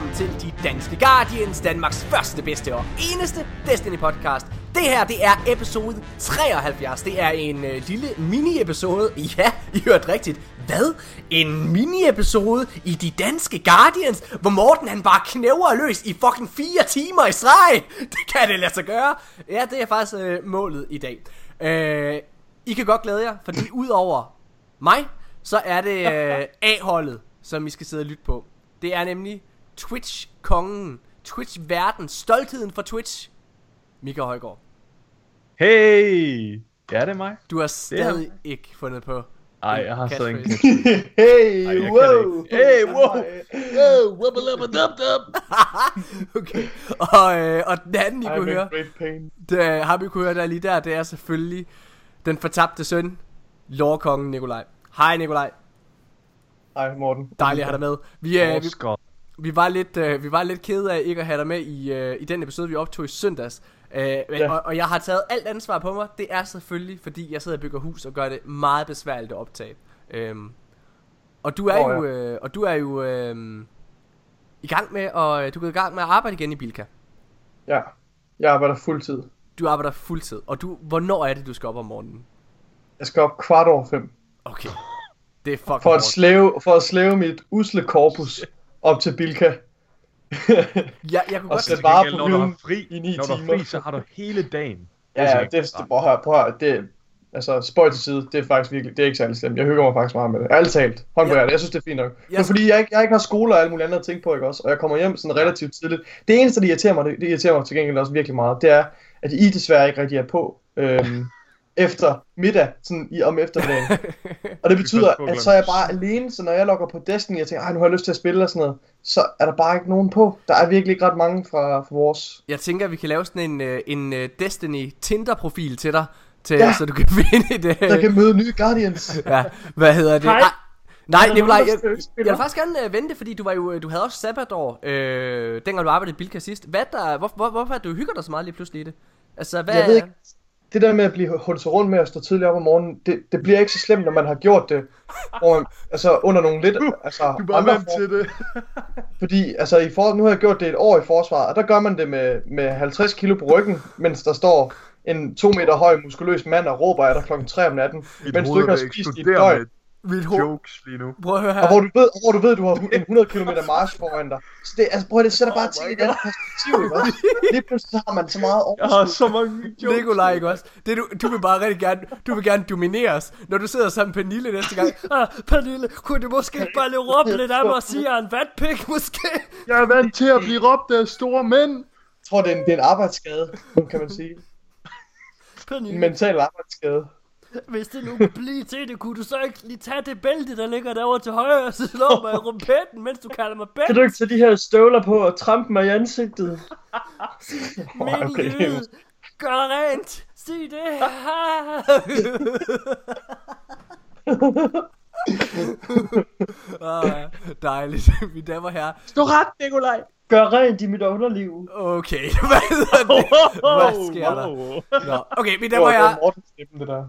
velkommen til De Danske Guardians, Danmarks første, bedste og eneste Destiny-podcast. Det her, det er episode 73. Det er en øh, lille mini-episode. Ja, I hørte rigtigt. Hvad? En mini-episode i De Danske Guardians, hvor Morten han bare knæver løs i fucking fire timer i streg. Det kan det lade sig gøre. Ja, det er faktisk øh, målet i dag. Øh, I kan godt glæde jer, fordi udover mig, så er det øh, A-holdet, som I skal sidde og lytte på. Det er nemlig Twitch-kongen, Twitch-verden, stoltheden for Twitch, Mika Højgaard. Hey! Ja, det er mig. Du har stadig ikke fundet på Ej, jeg har stadig en catchphrase. hey, Ej, wow. ikke. Hey, wow. Wow, wubba lubba dub dub. Okay, og, øh, og den anden, I I'm kunne høre, det, øh, ham I kunne høre der lige der, det er selvfølgelig den fortabte søn, Lordkongen Nikolaj. Hej Nikolaj, Hej, Morten. dejligt at have dig med. Vi, øh, vi. Vi, var lidt, øh, vi var lidt kede af ikke at have dig med i, øh, i den episode, vi optog i søndags. Øh, ja. og, og jeg har taget alt ansvar på mig. Det er selvfølgelig, fordi jeg sidder og bygger hus og gør det meget besværligt at optage. Øhm, og du er Åh, jo, øh, og du er jo øh, i gang med at, du er i gang med at arbejde igen i Bilka. Ja, jeg arbejder fuldtid. Du arbejder fuldtid, og du, hvornår er det, du skal op om morgenen? Jeg skal op kvart over fem. Okay, det er fucking For at slæve, for at slæve mit usle korpus op til Bilka. Ja, jeg kunne Og godt sætte bare på når du hylden fri, i ni når du har timer. fri, så har du hele dagen. Ja, ja, det, det, prøv at høre, prøv at høre, det, altså spøj til side, det er faktisk virkelig, det er ikke særlig slemt. Jeg hygger mig faktisk meget med det. Ærligt talt, hånd på Ja. jeg synes det er fint nok. Jeg- Men fordi jeg ikke, jeg ikke har skole og alle mulige andre at tænke på, ikke også? Og jeg kommer hjem sådan relativt tidligt. Det eneste, der irriterer mig, det, det irriterer mig til gengæld også virkelig meget, det er, at I desværre ikke rigtig er på. Øhm, efter middag, sådan i om eftermiddagen. Og det betyder, at så er jeg bare alene, så når jeg logger på Destiny, og tænker, ej, nu har jeg lyst til at spille og sådan noget, så er der bare ikke nogen på. Der er virkelig ikke ret mange fra, fra vores. Jeg tænker, at vi kan lave sådan en, øh, en øh, Destiny Tinder-profil til dig, til, Ja. så du kan finde et... Øh, Der kan møde nye Guardians. ja, hvad hedder det? Hej. Ah, nej, nogen, der jeg, jeg spiller? vil faktisk gerne øh, vente, fordi du var jo, du havde også sabbatår, øh, dengang du arbejdede i Bilka sidst. Hvad der, hvor, hvor, hvorfor er det, du hygger dig så meget lige pludselig i det? Altså, hvad... Jeg ved ikke, det der med at blive holdt sig rundt med at stå tidligt op om morgenen, det, det bliver ikke så slemt, når man har gjort det man, altså under nogle lidt altså, Du er bare vant til det. Fordi altså, i for, nu har jeg gjort det et år i forsvaret, og der gør man det med, med 50 kilo på ryggen, mens der står en to meter høj, muskuløs mand og råber af dig klokken 3 om natten, Mit mens du ikke har spist dit døgn. Mit hoved... jokes lige nu. Prøv at høre her. Og hvor du ved, og hvor du ved, du har en 100 km march foran dig. Så det, altså, prøv, at- det sætter bare Oh ting i et andet perspektiv, ikke også? Lige pludselig så har man så meget Jeg har overskud. så mange jokes. Nikolaj, ikke også? Det, du, du vil bare rigtig gerne, du vil gerne domineres, når du sidder sammen med Pernille næste gang. Ah, Pernille, kunne du måske ikke bare lige råbe lidt af mig og sige, at jeg er en vatpik, måske? Jeg er vant til at blive råbt af store mænd. Jeg tror, det er en, det er en arbejdsskade, kan man sige. En Pernille, mental arbejdsskade. Hvis det nu kunne blive til det, kunne du så ikke lige tage det bælte, der ligger derovre til højre, og så slå mig i rumpetten, mens du kalder mig Kan bælt? du ikke tage de her støvler på og trampe mig i ansigtet? Min okay. jøde, gør rent, sig det. ah, dejligt, mine damer herrer. Stå ret, Nikolaj! Gør rent i mit underliv. Okay, hvad hedder det? Hvad sker der? Nå, okay, mine Det damer var, det var det der.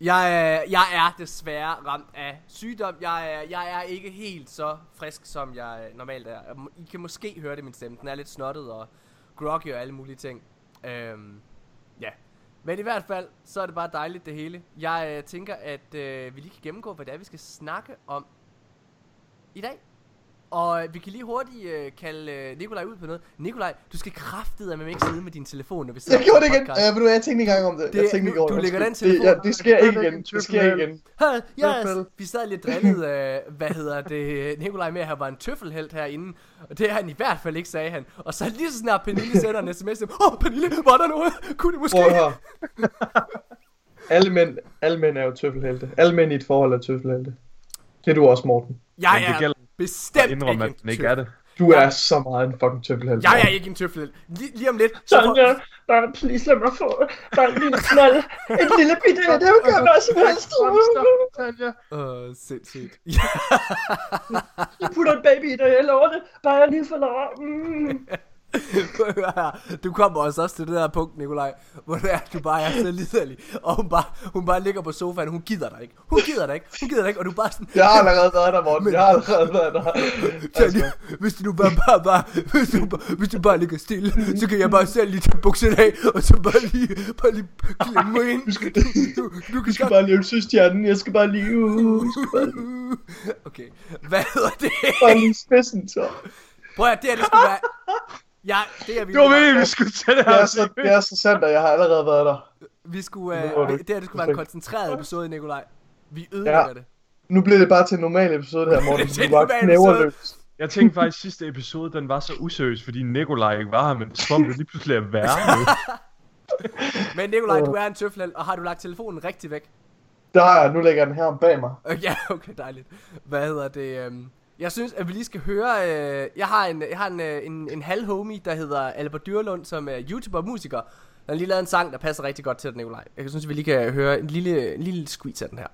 Jeg, øh, jeg er desværre ramt af sygdom. Jeg er, jeg er ikke helt så frisk, som jeg øh, normalt er. I kan måske høre det i min stemme. Den er lidt snottet og groggy og alle mulige ting. Øhm, ja. Men i hvert fald, så er det bare dejligt det hele. Jeg øh, tænker, at øh, vi lige kan gennemgå, hvad det er, vi skal snakke om i dag. Og vi kan lige hurtigt øh, kalde øh, Nikolaj ud på noget. Nikolaj, du skal kraftedeme med ikke sidde med din telefon, når vi Jeg gjorde det igen. Øh, ved du jeg tænkte ikke engang om det. Det- jeg tænkte ikke over du lægger den Undskyld. Det, telefon- ja, det sker ikke igen. Det sker ikke igen. Hej, yes. Vi sad lidt drillet, øh, hvad hedder det, Nikolaj med, at han var en tøffelhelt herinde. Og det er han i hvert fald ikke, sagde han. Og så lige så snart Pernille sender en sms, åh oh, Pernille, var der noget? Kunne det måske? Alle mænd, alle mænd er jo tøffelhelte. Alle mænd i et forhold er tøffelhelte. Det er du også, Morten. Jeg Men det er gælder bestemt indrømme, ikke at en den ikke er det. Du er så meget en fucking tøffelhelt. Jeg er ikke en tøffelhelt. Lige, lige om lidt, så får, Sonja, bare please lad mig få bare en lille knold. Et lille bitte, det vil gøre hvad som helst. Tanja. Åh, sindssygt. Jeg putter en baby i dig, jeg lover det. Bare jeg lige får lov. Mm. Du kommer også, også til det der punkt, Nikolaj, hvor det er, du bare er så liderlig, og hun bare, hun bare ligger på sofaen, hun gider dig ikke. Hun gider dig ikke, hun gider dig ikke, og du bare sådan, Jeg har allerede været der, Morten. Jeg har allerede været der. Tanja, hvis du bare, bare, bare, hvis du, bare, hvis du bare ligger stille, så kan jeg bare selv lige tage bukserne af, og så bare lige, bare lige klemme mig ind. Du skal, Du, du, du kan skal godt... bare leve søstjernen. Jeg skal bare lige... Uh, jeg skal bare lige, Okay, hvad hedder det? bare lige spidsen, så. Prøv at det her, det skulle være... Ja, det er vi. Det var meningen, vi skulle tage det Det her. er, så, det er så sandt, at jeg har allerede været der. Vi skulle, uh, det det her, det skulle være en koncentreret episode, Nikolaj. Vi ødelægger Ja. det. Nu bliver det bare til en normal episode, det her, Morten. Det er en normal episode. Jeg tænkte faktisk, at sidste episode, den var så useriøs, fordi Nikolaj ikke var her, men som det lige pludselig er værre nu. Men Nikolaj, du er en tøflel, og har du lagt telefonen rigtig væk? Der har jeg. Nu lægger jeg den her om bag mig. Øh, Ja, okay, dejligt. Hvad hedder det? øhm, jeg synes, at vi lige skal høre... Øh, jeg har en, jeg har en, øh, en, en halv homie, der hedder Albert Dyrlund, som er YouTuber og musiker. Han har lige lavet en sang, der passer rigtig godt til den, Nikolaj. Jeg synes, at vi lige kan høre en lille, en lille squeeze af den her.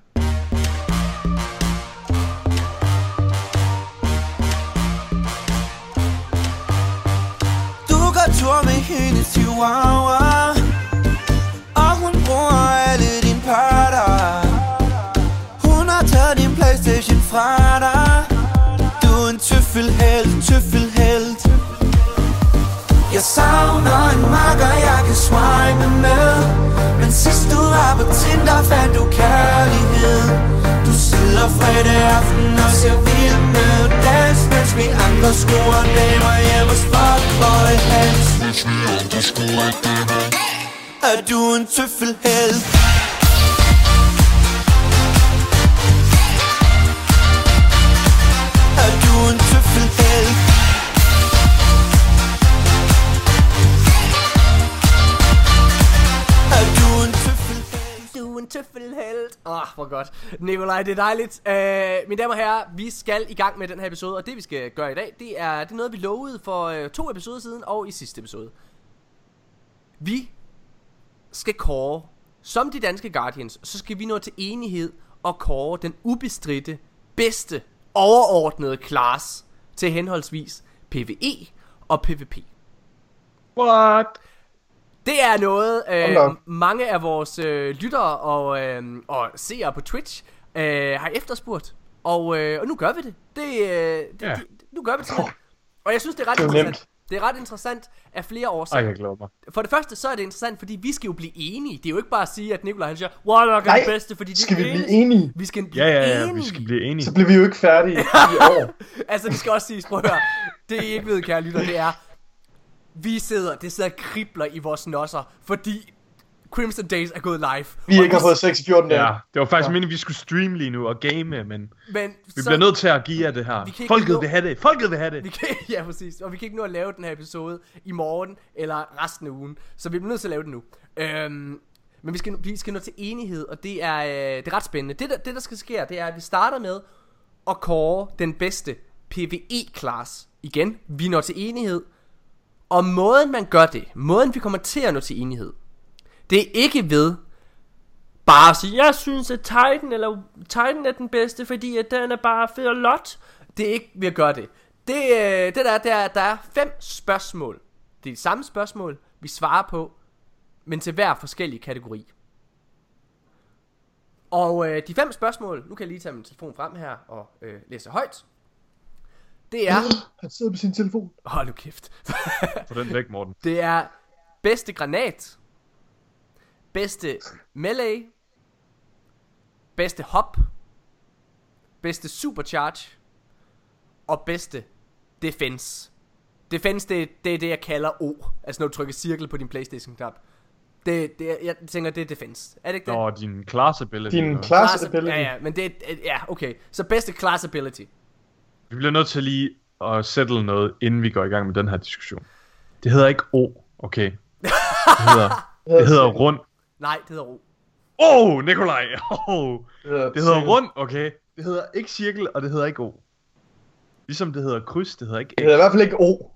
Du går tur med hendes chihuahua Og hun bruger alle dine parter Hun har taget din Playstation fra tøffelhelt, tøffelhelt Jeg savner en makker, jeg kan swipe med. Men sidst du var på Tinder, fandt du kærlighed. Du sidder fredag aften og ser film med dans Mens vi andre skruer damer hjem hos Fuckboy Hans Er du en tøffelhelt? Ah, Åh, hvor godt. Nikolaj, det er dejligt. Uh, mine damer og herrer, vi skal i gang med den her episode, og det vi skal gøre i dag, det er, det er noget, vi lovede for uh, to episoder siden og i sidste episode. Vi skal kåre, som de danske Guardians, så skal vi nå til enighed og kåre den ubestridte, bedste, overordnede class til henholdsvis PvE og PvP. What? Det er noget, øh, mange af vores øh, lyttere og, øh, og seere på Twitch øh, har efterspurgt. Og, øh, og nu gør vi det. det, øh, det, Ja. det nu gør vi det. Og jeg synes, det er ret Det er interessant. nemt. Det er ret interessant af flere Ej, årsager. jeg glæder mig. For det første, så er det interessant, fordi vi skal jo blive enige. Det er jo ikke bare at sige, at Nikolaj han siger, Warlock er det bedste, fordi det Skal er vi blive eneste." enige? Vi skal blive Ja, ja, ja, enige. vi skal blive enige. Så bliver vi jo ikke færdige i år. Altså, det skal også siges, prøv at høre. Det I ikke ved, kære lytter, det er, vi sidder, det sidder kribler i vores nosser, fordi Crimson Days er gået live. Vi ikke har fået 6 i 14 dage. Ja, det var faktisk meningen, at vi skulle streame lige nu og game, men Men vi så, bliver nødt til at give jer det her. Vi Folket nå- vil have det. Folket vil have det. Vi kan, ja, præcis. Og vi kan ikke nå at lave den her episode i morgen eller resten af ugen. Så vi bliver nødt til at lave den nu. Øhm, men vi skal, vi skal nå til enighed, og det er, øh, det er ret spændende. Det der, det, der skal ske, det er, at vi starter med at kåre den bedste PvE-class. Igen, vi når til enighed. Og måden man gør det, måden vi kommer til at nå til enighed, det er ikke ved bare at sige, jeg synes at Titan, eller Titan er den bedste, fordi at den er bare fed og lot. Det er ikke ved at gøre det. Det, øh, det der, det er, at der er fem spørgsmål. Det er de samme spørgsmål, vi svarer på, men til hver forskellig kategori. Og øh, de fem spørgsmål, nu kan jeg lige tage min telefon frem her og øh, læse højt. Det er... Han sidder på sin telefon. Hold nu kæft. Få den væk, Morten. Det er bedste granat, bedste melee, bedste hop, bedste supercharge og bedste defense. Defense, det, det er det, jeg kalder O. Altså når du trykker cirkel på din Playstation-knap. Det, det, jeg tænker, det er defense. Er det ikke det? Nå, din class ability. Din Class- ability. Ja, ja, men det er, ja, okay. Så bedste class ability. Vi bliver nødt til lige at settle noget, inden vi går i gang med den her diskussion. Det hedder ikke O, okay? Det hedder, det hedder rund. Nej, det hedder O. Åh, oh, Nikolaj! Oh, Det hedder, det hedder rund, okay? Det hedder ikke cirkel, og det hedder ikke O. Ligesom det hedder kryds, det hedder ikke Det X. hedder i hvert fald ikke O.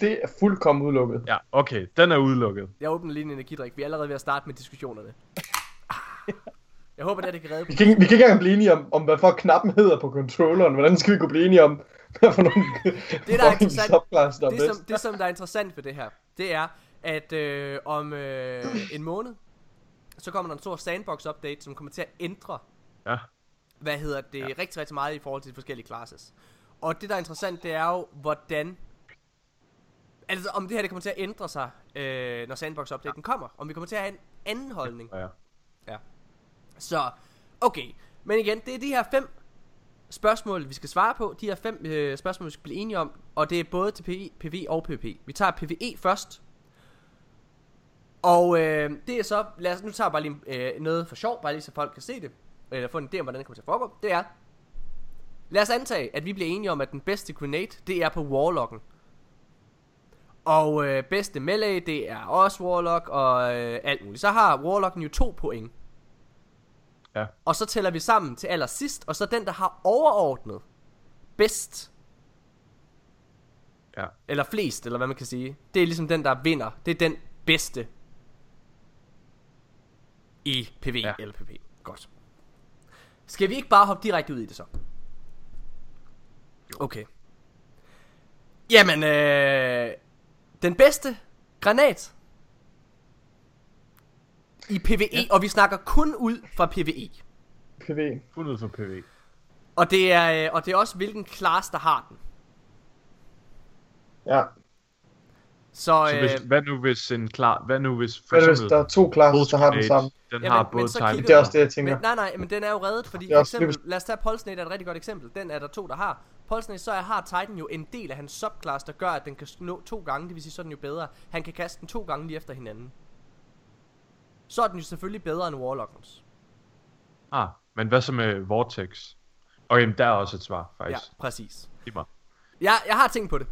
Det er fuldkommen udelukket. Ja, okay, den er udelukket. Jeg åbner lige en energidrik. Vi er allerede ved at starte med diskussionerne. Jeg håber, det er, det kan redde Vi kan, ikke- vi kan ikke engang blive enige om, om hvad for knappen hedder på controlleren. Hvordan skal vi kunne blive enige om, hvad for nogle Det, der er fucking interessant- subclass, der er det, bedst? som, det, som der er interessant ved det her, det er, at øh, om øh, en måned, så kommer der en stor sandbox-update, som kommer til at ændre, Ja. hvad hedder det, ja. rigtig, rigtig meget i forhold til de forskellige classes. Og det, der er interessant, det er jo, hvordan... Altså, om det her det kommer til at ændre sig, øh, når sandbox-updaten kommer. Om vi kommer til at have en anden holdning. Ja. Ja. Så, okay. Men igen, det er de her fem spørgsmål, vi skal svare på. De her fem øh, spørgsmål, vi skal blive enige om. Og det er både til PV, PV og PvP. Vi tager PvE først. Og øh, det er så, lad os, nu tager jeg bare lige øh, noget for sjov, bare lige så folk kan se det. Eller få en idé om, hvordan det kommer til at foregå. Det er, lad os antage, at vi bliver enige om, at den bedste grenade, det er på Warlocken. Og øh, bedste melee, det er også Warlock og øh, alt muligt. Så har Warlocken jo to point. Ja. Og så tæller vi sammen til allersidst, og så den, der har overordnet bedst, Ja. eller flest, eller hvad man kan sige. Det er ligesom den, der vinder. Det er den bedste i PV ja. Eller PV. Godt. Skal vi ikke bare hoppe direkte ud i det så? Okay. Jamen, øh, den bedste granat i PvE, ja. og vi snakker kun ud fra PvE. PV. Kun ud for PV. Og det er, øh, og det er også hvilken class, der har den. Ja. Så, Så øh, hvis, hvad nu hvis en klar, hvad nu hvis for Hvad det, hvis eksempel der er to classes, der har den sammen? Den Jamen, har men både så time. kigger Det er også det, jeg tænker. Men, nej, nej, men den er jo reddet, fordi for eksempel, lad os tage Pulsnate er et rigtig godt eksempel. Den er der to, der har. Pulsnate, så er, har Titan jo en del af hans subclass, der gør, at den kan nå to gange, det vil sige, så er den jo bedre. Han kan kaste den to gange lige efter hinanden. Så er den jo selvfølgelig bedre end Warlockens. Ah, men hvad så med Vortex? Okay, men der er også et svar, Ja, faktisk. præcis. Giv mig. Jeg, jeg har tænkt på det.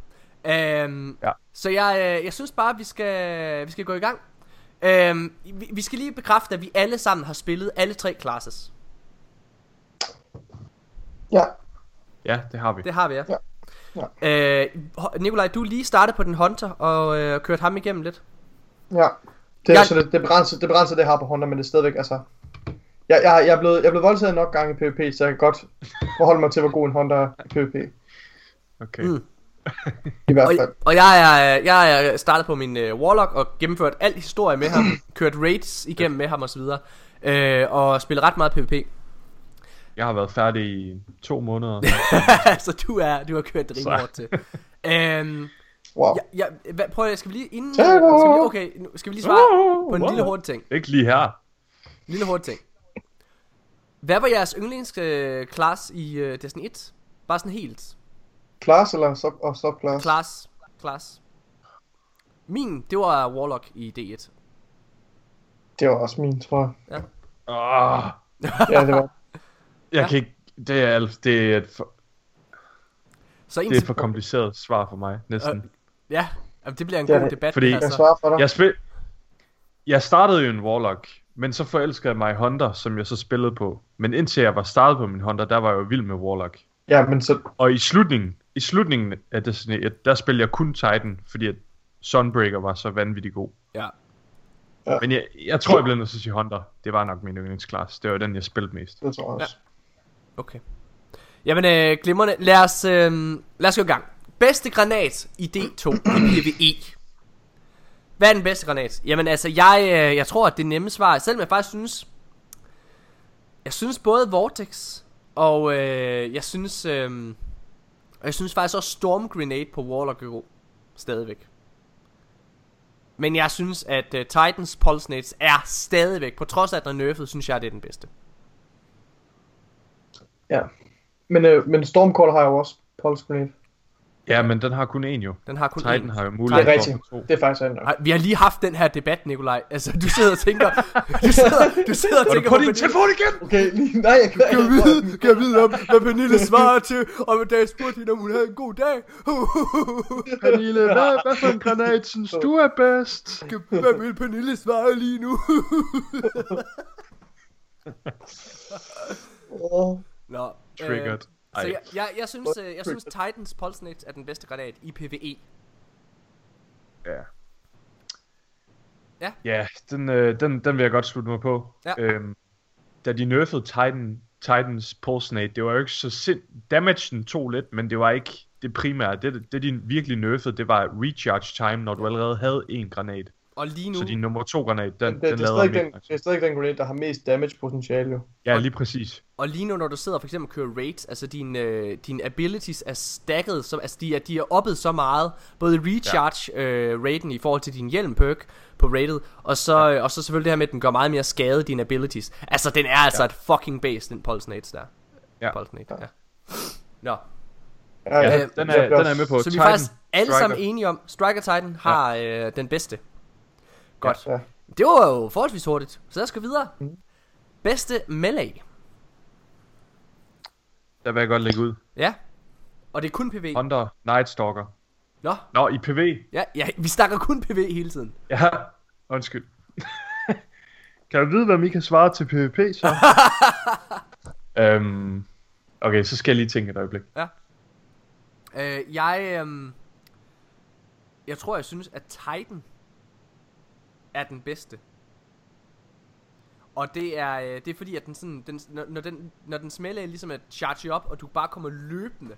Øhm, Ja. Så jeg, øh, jeg synes bare, vi skal, vi skal gå i gang. Øhm, vi, vi skal lige bekræfte, at vi alle sammen har spillet alle tre classes. Ja. Ja, det har vi. Det har vi, ja. Ja. Øh, Ho- Nikolaj, du er lige startet på den Hunter og øh, kørt ham igennem lidt. Ja. Det er, Jeg- så det, det, begrænser, det begrænser det, har på Honda, men det er stadigvæk, altså... Jeg, jeg, jeg, er blevet, jeg er blevet voldtaget nok gange i PvP, så jeg kan godt forholde mig til, hvor god en Honda er i PvP. Okay. Mm. I hvert Og, fald. og jeg, er, jeg er startet på min øh, Warlock og gennemført al historie med ham. kørt raids igennem med ham osv. Øh, og spillet ret meget PvP. Jeg har været færdig i to måneder. så du, er, du har kørt det rimelig til. Øhm, Wow. ja, ja, hvad, prøv at, skal vi lige inden... Skal vi, lige- okay, nu skal vi lige svare på en lille hurtig ting. Ikke lige her. En lille hurtig ting. Hvad var jeres yndlings øh, class i øh, Destiny 1? Bare sådan helt. Class eller sub, og subclass? Class. Class. Min, det var Warlock i D1. Det var også min, tror jeg. Oh, Ja, det var. jeg Ja. kan ikke... Det er, alt- det er, et for, Så det er indtil... for kompliceret svar for mig, næsten. Ja, jamen, det bliver en Det er god det. debat. Fordi- det Jeg svarer for dig. Jeg, spil... jeg startede jo en Warlock, men så forelskede jeg mig i Hunter, som jeg så spillede på. Men indtil jeg var startet på min Hunter, der var jeg jo vild med Warlock. Ja, men så... Og i slutningen, i slutningen af Destiny 1, der spillede jeg kun Titan, fordi at Sunbreaker var så vanvittig god. Ja. Men jeg, jeg tror, jeg bliver nødt til at sige Hunter. Det var nok min yndlingsklasse. Det var den, jeg spillede mest. Det tror jeg også. Okay. Jamen, øh, glimrende. Lad os, øh, lad os gå i gang. Bedste granat i D2 i PvE. Hvad er den bedste granat? Jamen altså, jeg, øh, jeg tror, at det nemme svar, selvom jeg faktisk synes, jeg synes både Vortex, og øh, jeg synes, øh, og jeg synes faktisk også Storm Grenade på Warlock er god. Stadigvæk. Men jeg synes, at uh, Titans Pulse Nades er stadigvæk, på trods af at den er nerfed, synes jeg, det er den bedste. Ja. Men, øh, men Stormcaller har jo også Pulse Grenade. Ja, men den har kun én jo. Den har kun Titan én. har jo Det mulighed er for rigtigt. to. Det er faktisk rigtigt nok. Ej, vi har lige haft den her debat, Nikolaj. Altså, du sidder og tænker... Du sidder, du sidder og Var du tænker på din telefon igen? Okay, lige, nej, jeg kan Kan jeg vide, kan jeg vide om, hvad Pernille svarer til, og da jeg spurgte hende, om hun havde en god dag. Pernille, hvad, hvad for en granat synes du er bedst? hvad vil Pernille svare lige nu? Åh, Nå, Triggered. Så jeg, jeg, jeg, synes, øh, jeg synes Titans Pulse Nades er den bedste granat i PvE. Ja. Ja. Ja, den, øh, den, den vil jeg godt slutte mig på. Ja. Øhm, da de nerfede Titan, Titans Pulsnate, det var jo ikke så sind... Damagen tog lidt, men det var ikke det primære. Det, det de virkelig nerfede, det var recharge time, når du allerede havde en granat. Og lige nu, Så din nummer to granat, den, Det, den det, er stadig den, det er stadig den grenade, der har mest damage potentiale jo. Ja, lige præcis. og lige nu, når du sidder og for eksempel kører raids, altså dine, øh, dine abilities er stacket, så, altså de er, de er oppet så meget, både recharge ja. øh, raten i forhold til din hjelm perk på rated, og så, ja. og så selvfølgelig det her med, at den gør meget mere skade, dine abilities. Altså, den er altså ja. et fucking base, den Pulse der. Ja. Pulse ja. ja. Nå, Ja, Ja, Øh, den, er, den er med på. så vi er faktisk alle Striker. sammen enige om, Striker Titan har ja. øh, den bedste. Godt. Ja. Det var jo forholdsvis hurtigt, så lad os gå videre. Mm. Bedste melee. Der vil jeg godt lægge ud. Ja. Og det er kun PV. Hunter, Night Stalker. Nå, Nå, i PV. ja, ja, vi snakker kun PV hele tiden. Ja, undskyld. kan du vide, hvad I kan svare til PvP så? øhm, okay, så skal jeg lige tænke et øjeblik. Øh, jeg, øhm, jeg tror, jeg synes, at Titan er den bedste. Og det er, øh, det er fordi, at den sådan, den, når, når, den, når den smelter ligesom at charge op, og du bare kommer løbende,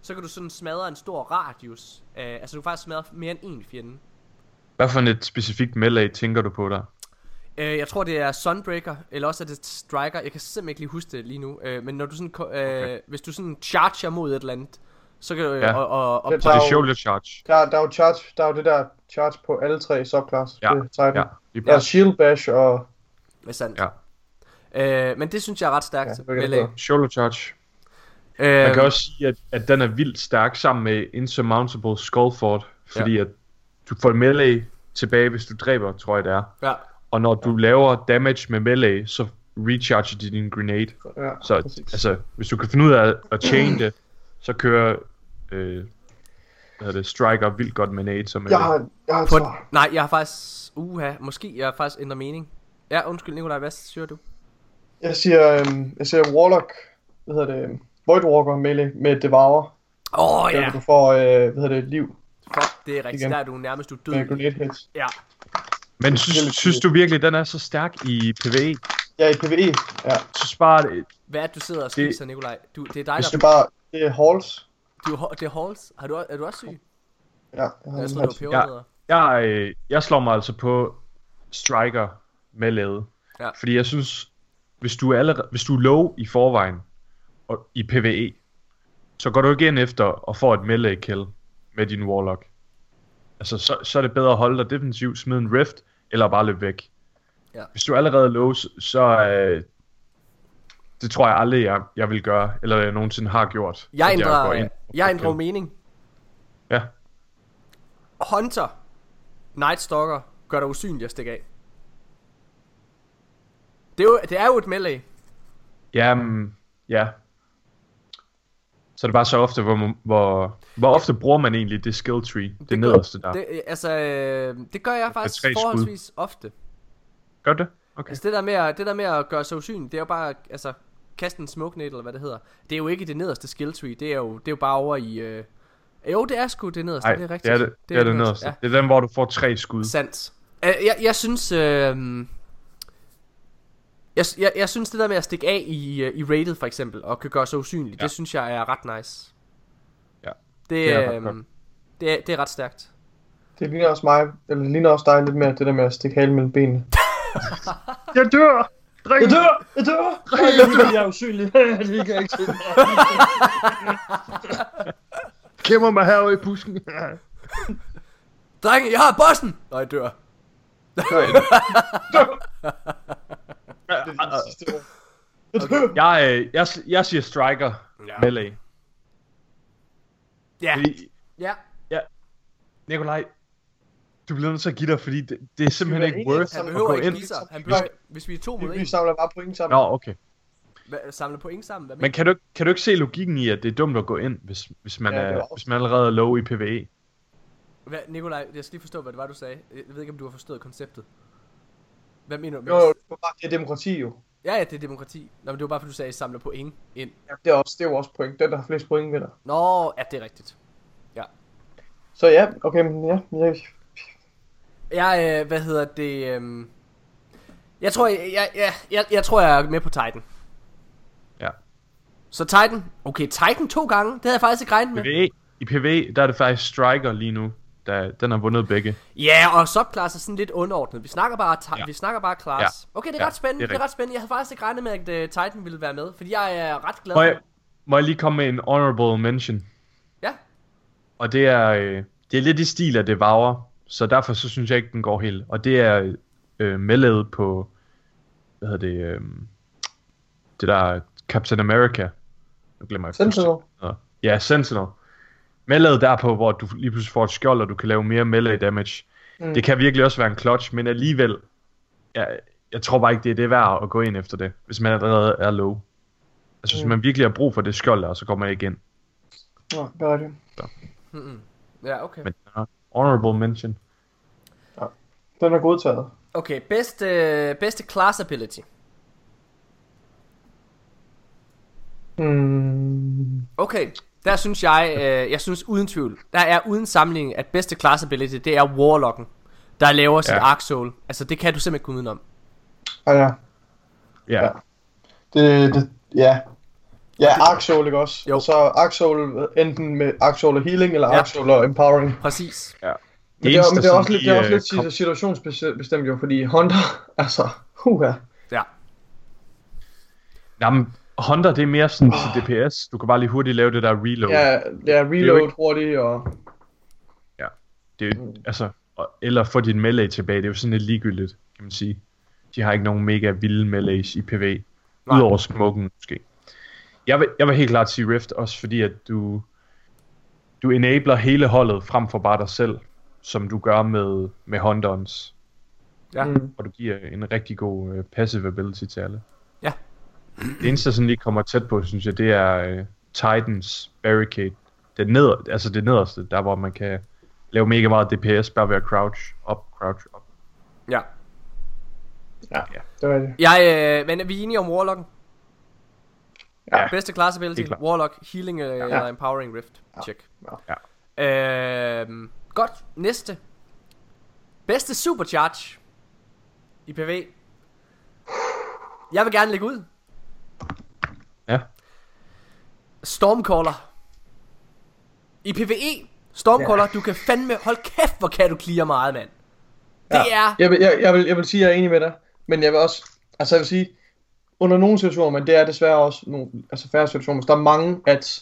så kan du sådan smadre en stor radius. Øh, altså du kan faktisk smadre mere end en fjende. Hvad for et specifikt melee tænker du på der? Øh, jeg tror, det er Sunbreaker, eller også er det Striker. Jeg kan simpelthen ikke lige huske det lige nu. Øh, men når du sådan, øh, Okay. hvis du sådan charger mod et eller andet, så kan du... Øh, Ja. og, og, og, Det Der det er er jo- shoulder charge. Der, der er jo charge, der er jo det der charge på alle tre subclass. Ja, Titan. Ja, Der er shield bash og... er sandt. Ja. Øh, men det synes jeg er ret stærkt. Ja, det. Shoulder charge. Øh, Man kan også sige, at, at den er vildt stærk sammen med Insurmountable Skullfort, fordi ja. at du får melee tilbage, hvis du dræber, tror jeg det er. Ja. Og når du laver damage med melee, så recharger de din grenade. Ja, Så præcis. altså, hvis du kan finde ud af at chain det, så kører øh, hvad det, Striker vildt godt med nade som Jeg har, jeg har På, svar. nej, jeg har faktisk... Uha, måske jeg har faktisk ændret mening. Ja, undskyld Nikolaj, hvad siger du? Jeg siger, øhm, jeg siger Warlock, hvad hedder det, Voidwalker melee med Devour. Åh oh, Der, ja, hvor du får, øh, hvad hedder det, liv fuck, det er rigtigt. Igen. Der er du nærmest du død. med grenade hits. Ja. Men synes, synes du virkelig, den er så stærk i PvE? Ja, i PvE. Ja, Så sparer det... Hvad er det, du sidder og spiser, Nikolaj? Du, det er dig, hvis der... du bare, det er halls. Du, det er Halls. Har du, er du også syg? Ja, jeg har Jeg tror, du var. Jeg, øh, jeg slår mig altså på Striker med lade. Ja. Fordi jeg synes, hvis du er, allerede, hvis du er low i forvejen, og i PvE, så går du igen efter og får et melee kill med din Warlock. Altså, så, så er det bedre at holde dig defensivt, smide en Rift, eller bare løbe væk. Ja. Hvis du er allerede low, så- så øh, det tror jeg aldrig, jeg, jeg vil gøre, eller jeg nogensinde har gjort. Jeg ændrer, jeg, ind jeg ændrer mening. Ja, Hunter, Night Stalker, gør dig usynlig at stikke af. Det er jo, det er jo et melee. Ja, mm, ja. Så er det bare så ofte, hvor, hvor, hvor ofte bruger man egentlig det skill tree, det, det nederste der. Det, øh, altså, øh, det gør jeg faktisk tre skud. forholdsvis ofte. Gør det? Okay. Altså det der, med at, det der med at gøre sig usynlig, det er jo bare, altså, kaste en smoke eller hvad det hedder. Det er jo ikke det nederste skill tree, det er jo, det er jo bare over i, øh... Jo, det er sgu det nederste, Nej, det er det rigtigt. er det, det, er det nederste. Ja, Det er den, hvor du får tre skud. sandt. Øh, jeg, jeg synes, øh... jeg, jeg, jeg synes det der med at stikke af i, øh, i rated for eksempel, og kan gøre sig usynlig, ja. Det synes jeg er ret nice. Ja, Det, det er øh, det, er, det er ret stærkt. Det ligner også mig, eller det ligner også dig lidt mere, det der med at stikke halen mellem benene. Jeg dør! Dreng! Jeg dør! Jeg dør! Nej, jeg, jeg, jeg er usynlig. det kan jeg ikke se. Gemmer mig herude i busken. Drenge, jeg har bossen! Og jeg dør. Det er det sidste ord. Jeg dør! jeg, øh, jeg, jeg siger striker Ja. ja. melee. Ja, Fordi, ja. Nikolaj, du bliver nødt til at give dig, fordi det, det er simpelthen ikke worth Han at behøver gå ikke ind. give sig. Han Vi- behøver, hvis vi er to mod Vi, vi en, samler bare point sammen. Nå, okay. Hvad- samle point sammen. Hvad Men kan du, ikke- kan du ikke se logikken i, at det er dumt at gå ind, hvis, hvis, man, Ja, er, hvis man allerede er low i PvE? Hvad, Nikolaj, jeg skal lige forstå, hvad det var, du sagde. Jeg ved ikke, om du har forstået konceptet. Hvad mener du? med- Jo, jo, det er bare- det demokrati jo. Ja, ja, det er demokrati. Nå, men det var bare, fordi du sagde, at I samler point ind. Ja, det er, også, det er jo også point. Den, der har flest point, vinder. Nå, ja, det er rigtigt. Så ja, okay, men ja, jeg, Jeg, øh, hvad hedder det, øhm, Jeg tror, jeg, jeg, jeg, jeg, jeg tror, jeg er med på Titan. Ja. Så Titan, okay, Titan to gange, det havde jeg faktisk ikke regnet med. PvE, I PvE, der er det faktisk Striker lige nu. Der, den har vundet begge. Ja, og subclass er sådan lidt underordnet. Vi snakker bare, ta- Ja. vi snakker bare class. Ja. Okay, det er Ja, ret spændende. det Det er er, ret spændende. Jeg havde faktisk ikke regnet med, at uh, Titan ville være med, fordi jeg er ret glad Må for. jeg, må jeg lige komme med en honorable mention? Ja. Og det er, øh, det er lidt i stil af Devour, så derfor så synes jeg ikke, den går helt. Og det er øh, medlavet på, hvad hedder det, øh, det der Captain America. Nu glemmer jeg Sentinel. Ja, Sentinel. Medlavet derpå, hvor du lige pludselig får et skjold, og du kan lave mere melee damage. Mm. Mm. Det kan virkelig også være en clutch, men alligevel, jeg, jeg tror bare ikke, det er det værd at gå ind efter det, hvis man allerede er low. Altså, hvis Mm. man virkelig har brug for det skjold der, så kommer man ikke ind. Nå, det er det. Mm-mm. Ja, okay. Men uh, honorable mention. Den er godtaget. Okay, bedste, bedste class ability. Hmm. Okay, der synes jeg, øh, jeg synes uden tvivl, der er uden sammenligning, at bedste class ability, det er Warlocken, der laver sit Ja. Soul. Altså, det kan du simpelthen ikke komme udenom. Ah, ja. Ja. Ja. Det, det, ja. Ja, Soul, ikke også? Jo. Og så Soul enten med Soul og Healing, eller Ja. Soul og Empowering. Præcis. ja. Men det, er, men det er også lidt, det er også lidt øh, kom- situationsbestemt jo, fordi Hunter, altså, huha. Ja. Jamen, Hunter, det er mere sådan til DPS. Du kan bare lige hurtigt lave det der reload. Ja, det er reload ikke- hurtigt, og Det er, jo- altså, og- eller få din melee tilbage. Det er jo sådan lidt ligegyldigt, kan man sige. De har ikke nogen mega vilde melees i PV. Nej. Udover smoken, måske. Jeg vil, jeg vil helt klart sige Rift, også fordi at du, du enabler hele holdet frem for bare dig selv, som du gør med, med Hunterens. Ja. Mm. Og du giver en rigtig god uh, passive ability til alle. Ja. Det eneste, der sådan lige kommer tæt på, synes jeg, det er uh, Titans Barricade. Det, neder, altså det nederste, der hvor man kan lave mega meget DPS, bare ved at crouch op, crouch op. Ja. ja, det var det. Jeg, øh, men er vi enige om Warlocken? Ja. Bedste class ability. Warlock, Healing øh, eller Empowering Rift. Check. Ja. Øhm, godt, næste. Bedste Supercharge i PV. Jeg vil gerne lægge ud. Ja. Stormcaller. I PvE, Stormcaller, ja. du kan fandme... Hold kæft, hvor kan du clear meget, mand. Det Ja. er... Jeg vil, jeg, jeg, vil, jeg vil sige, at jeg er enig med dig, men jeg vil også, altså jeg vil sige, under nogle situationer, men det er desværre også nogle, altså færre situationer, der er mange, at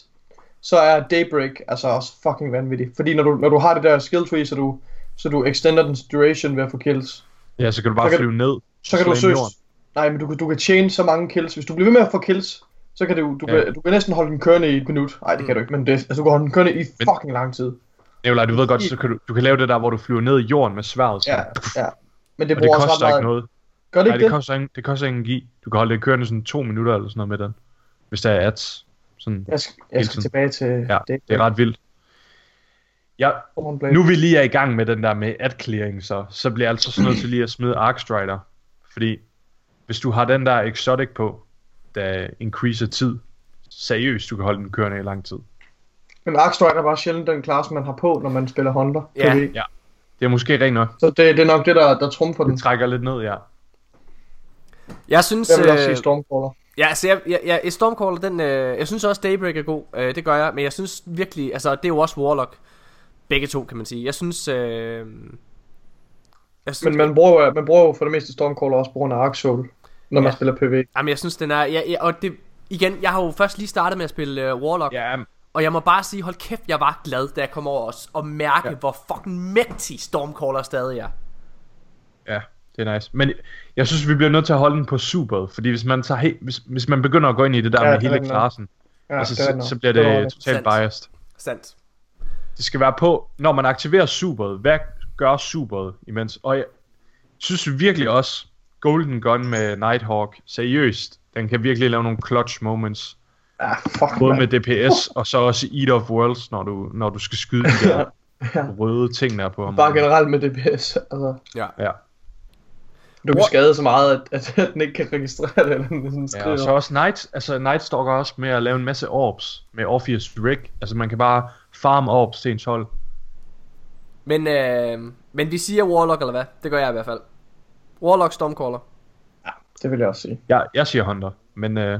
så er Daybreak altså også fucking vanvittig. Fordi når du, når du har det der skill tree, så du, så du extender dens duration ved at få kills, Ja, så kan du bare Så kan- flyve ned. så kan du søge, nej, men du, kan- du kan chain så mange kills. Hvis du bliver ved med at få kills, så kan du, du, Ja. kan, du kan næsten holde den kørende i et minut. Nej, det kan du ikke, men det, altså, du kan holde den kørende i Men- fucking lang tid. Nikolaj, du ved godt, så kan du, du kan lave det der, hvor du flyver ned i jorden med sværdet. Ja, ja. Men det Og det koster ret ikke meget. noget. Gør det Nej, ikke det det? koster, ingen, det koster ingen gi. Du kan holde det kørende sådan to minutter eller sådan noget med den. Hvis der er ads. Sådan, Jeg skal, jeg skal tilbage til ja, det er ret vildt. Ja, nu vi lige er i gang med den der med ad clearing, så, så bliver jeg altså så nødt til lige at smide Arcstrider. Fordi hvis du har den der exotic på, der increaser tid, seriøst, du kan holde den kørende i lang tid. Men Arkstrike er bare sjældent den klasse, man har på, når man spiller Hunter. Ja. PvE. Det er måske rent nok. Så det, det er nok det, der, der trumfer den. Det trækker lidt ned, ja. Jeg synes... Jeg vil også øh, sige Stormcaller. Ja, altså jeg, jeg, jeg, Stormcaller, den, øh, jeg synes også Daybreak er god, øh, det gør jeg, men jeg synes virkelig, altså det er jo også Warlock, begge to kan man sige, jeg synes, øh, jeg synes, Men man bruger, man bruger jo for det meste Stormcaller også på grund af Ark Soul, når man Ja. spiller PvE. jamen jeg synes den er, jeg, jeg, og det, igen, jeg har jo først lige startet med at spille øh, Warlock, Ja, og jeg må bare sige, hold kæft, jeg var glad, da jeg kom over os, og mærke, ja. Ja. hvor fucking mægtig Stormcaller stadig er. Ja, det er nice. Men jeg synes, vi bliver nødt til at holde den på super, fordi hvis man, tager he- hvis, hvis man begynder at gå ind i det der Ja, ja, det med er hele klassen, Ja, altså, det så, så bliver Det det det. totalt Sandt. biased. Sandt. Det skal være på, når man aktiverer superet, hvad gør superet imens? Og jeg synes virkelig også, Golden Gun med Nighthawk, seriøst, den kan virkelig lave nogle clutch moments. Ja, fuck, Både man. med DPS, og så også Eat of Worlds, når du, når du skal skyde de der røde ting der på ham. Bare generelt med DPS. Altså, Ja. Ja. Du kan skade så meget, at, at, den ikke kan registrere det, eller den sådan Ja, skriver. og så også Night, altså Night Stalker også med at lave en masse orbs med Orpheus Rig. Altså man kan bare farm orbs til ens hold. Men, øh, men vi siger Warlock, eller hvad? Det gør jeg i hvert fald. Warlock Stormcaller. Det vil jeg også sige. Jeg, jeg siger Hunter, men øh,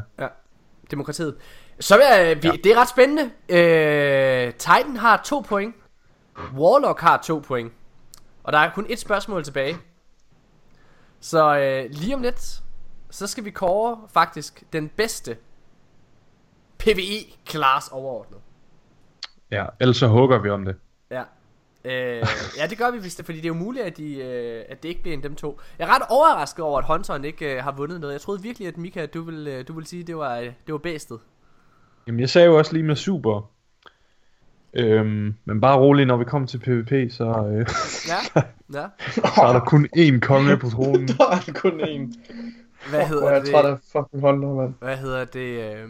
Demokratiet. Så vil jeg, vi, ja. det er ret spændende. Øh, Titan har to point. Warlock har to point. Og der er kun et spørgsmål tilbage. Så øh, lige om lidt, så skal vi kåre faktisk den bedste PvE-class overordnet. ja, ellers så hugger vi om det. Ja. Øh, ja, det gør vi, hvis det, fordi det er jo muligt, at, de, øh, at det ikke bliver en dem to. Jeg er ret overrasket over, at Hunteren ikke øh, har vundet noget. Jeg troede virkelig, at Mika, du ville, øh, du ville sige, at det var, øh, det var bedstet. Jamen, jeg sagde jo også lige med super. Øhm, men bare rolig, når vi kommer til PvP, så, øh, Ja, ja. så er der kun én konge på tronen. Der er kun én. Hvad hedder er jeg det? træt af fucking Hunter, mand. Hvad hedder det? Øh...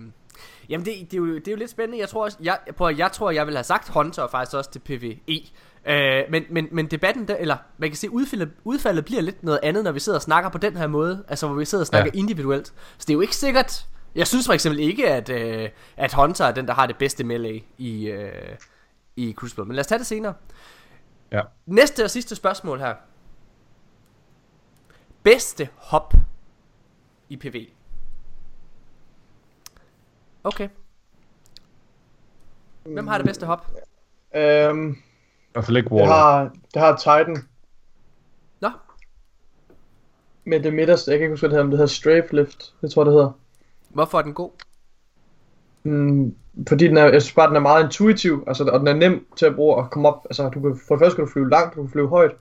Jamen det, det, er jo, det er jo lidt spændende. Jeg tror også, jeg, prøv, jeg tror, jeg vil have sagt Hunter faktisk også til PvE. Øh, men, men, men debatten der, eller man kan se udfaldet, udfaldet bliver lidt noget andet, når vi sidder og snakker på den her måde. Altså hvor vi sidder og snakker. Ja. individuelt. Så det er jo ikke sikkert. Jeg synes for eksempel ikke, at, øh, at Hunter er den, der har det bedste melee i, øh, i Crucible. Men lad os tage det senere. Ja. Næste og sidste spørgsmål her. Bedste hop i PV. Okay. Hvem har det bedste hop? Øhm, I hvert fald ikke det, Warlock. har, det har Titan Nå, med det midterste. Jeg kan ikke huske, hvad det hedder, men det hedder Strafe Lift. Det tror jeg, det hedder. Hvorfor er den god? Mm, fordi den er, jeg synes bare, den er meget intuitiv, altså, og den er nem til at bruge og komme op. Altså, du kan, for det første kan du flyve langt, du kan flyve højt.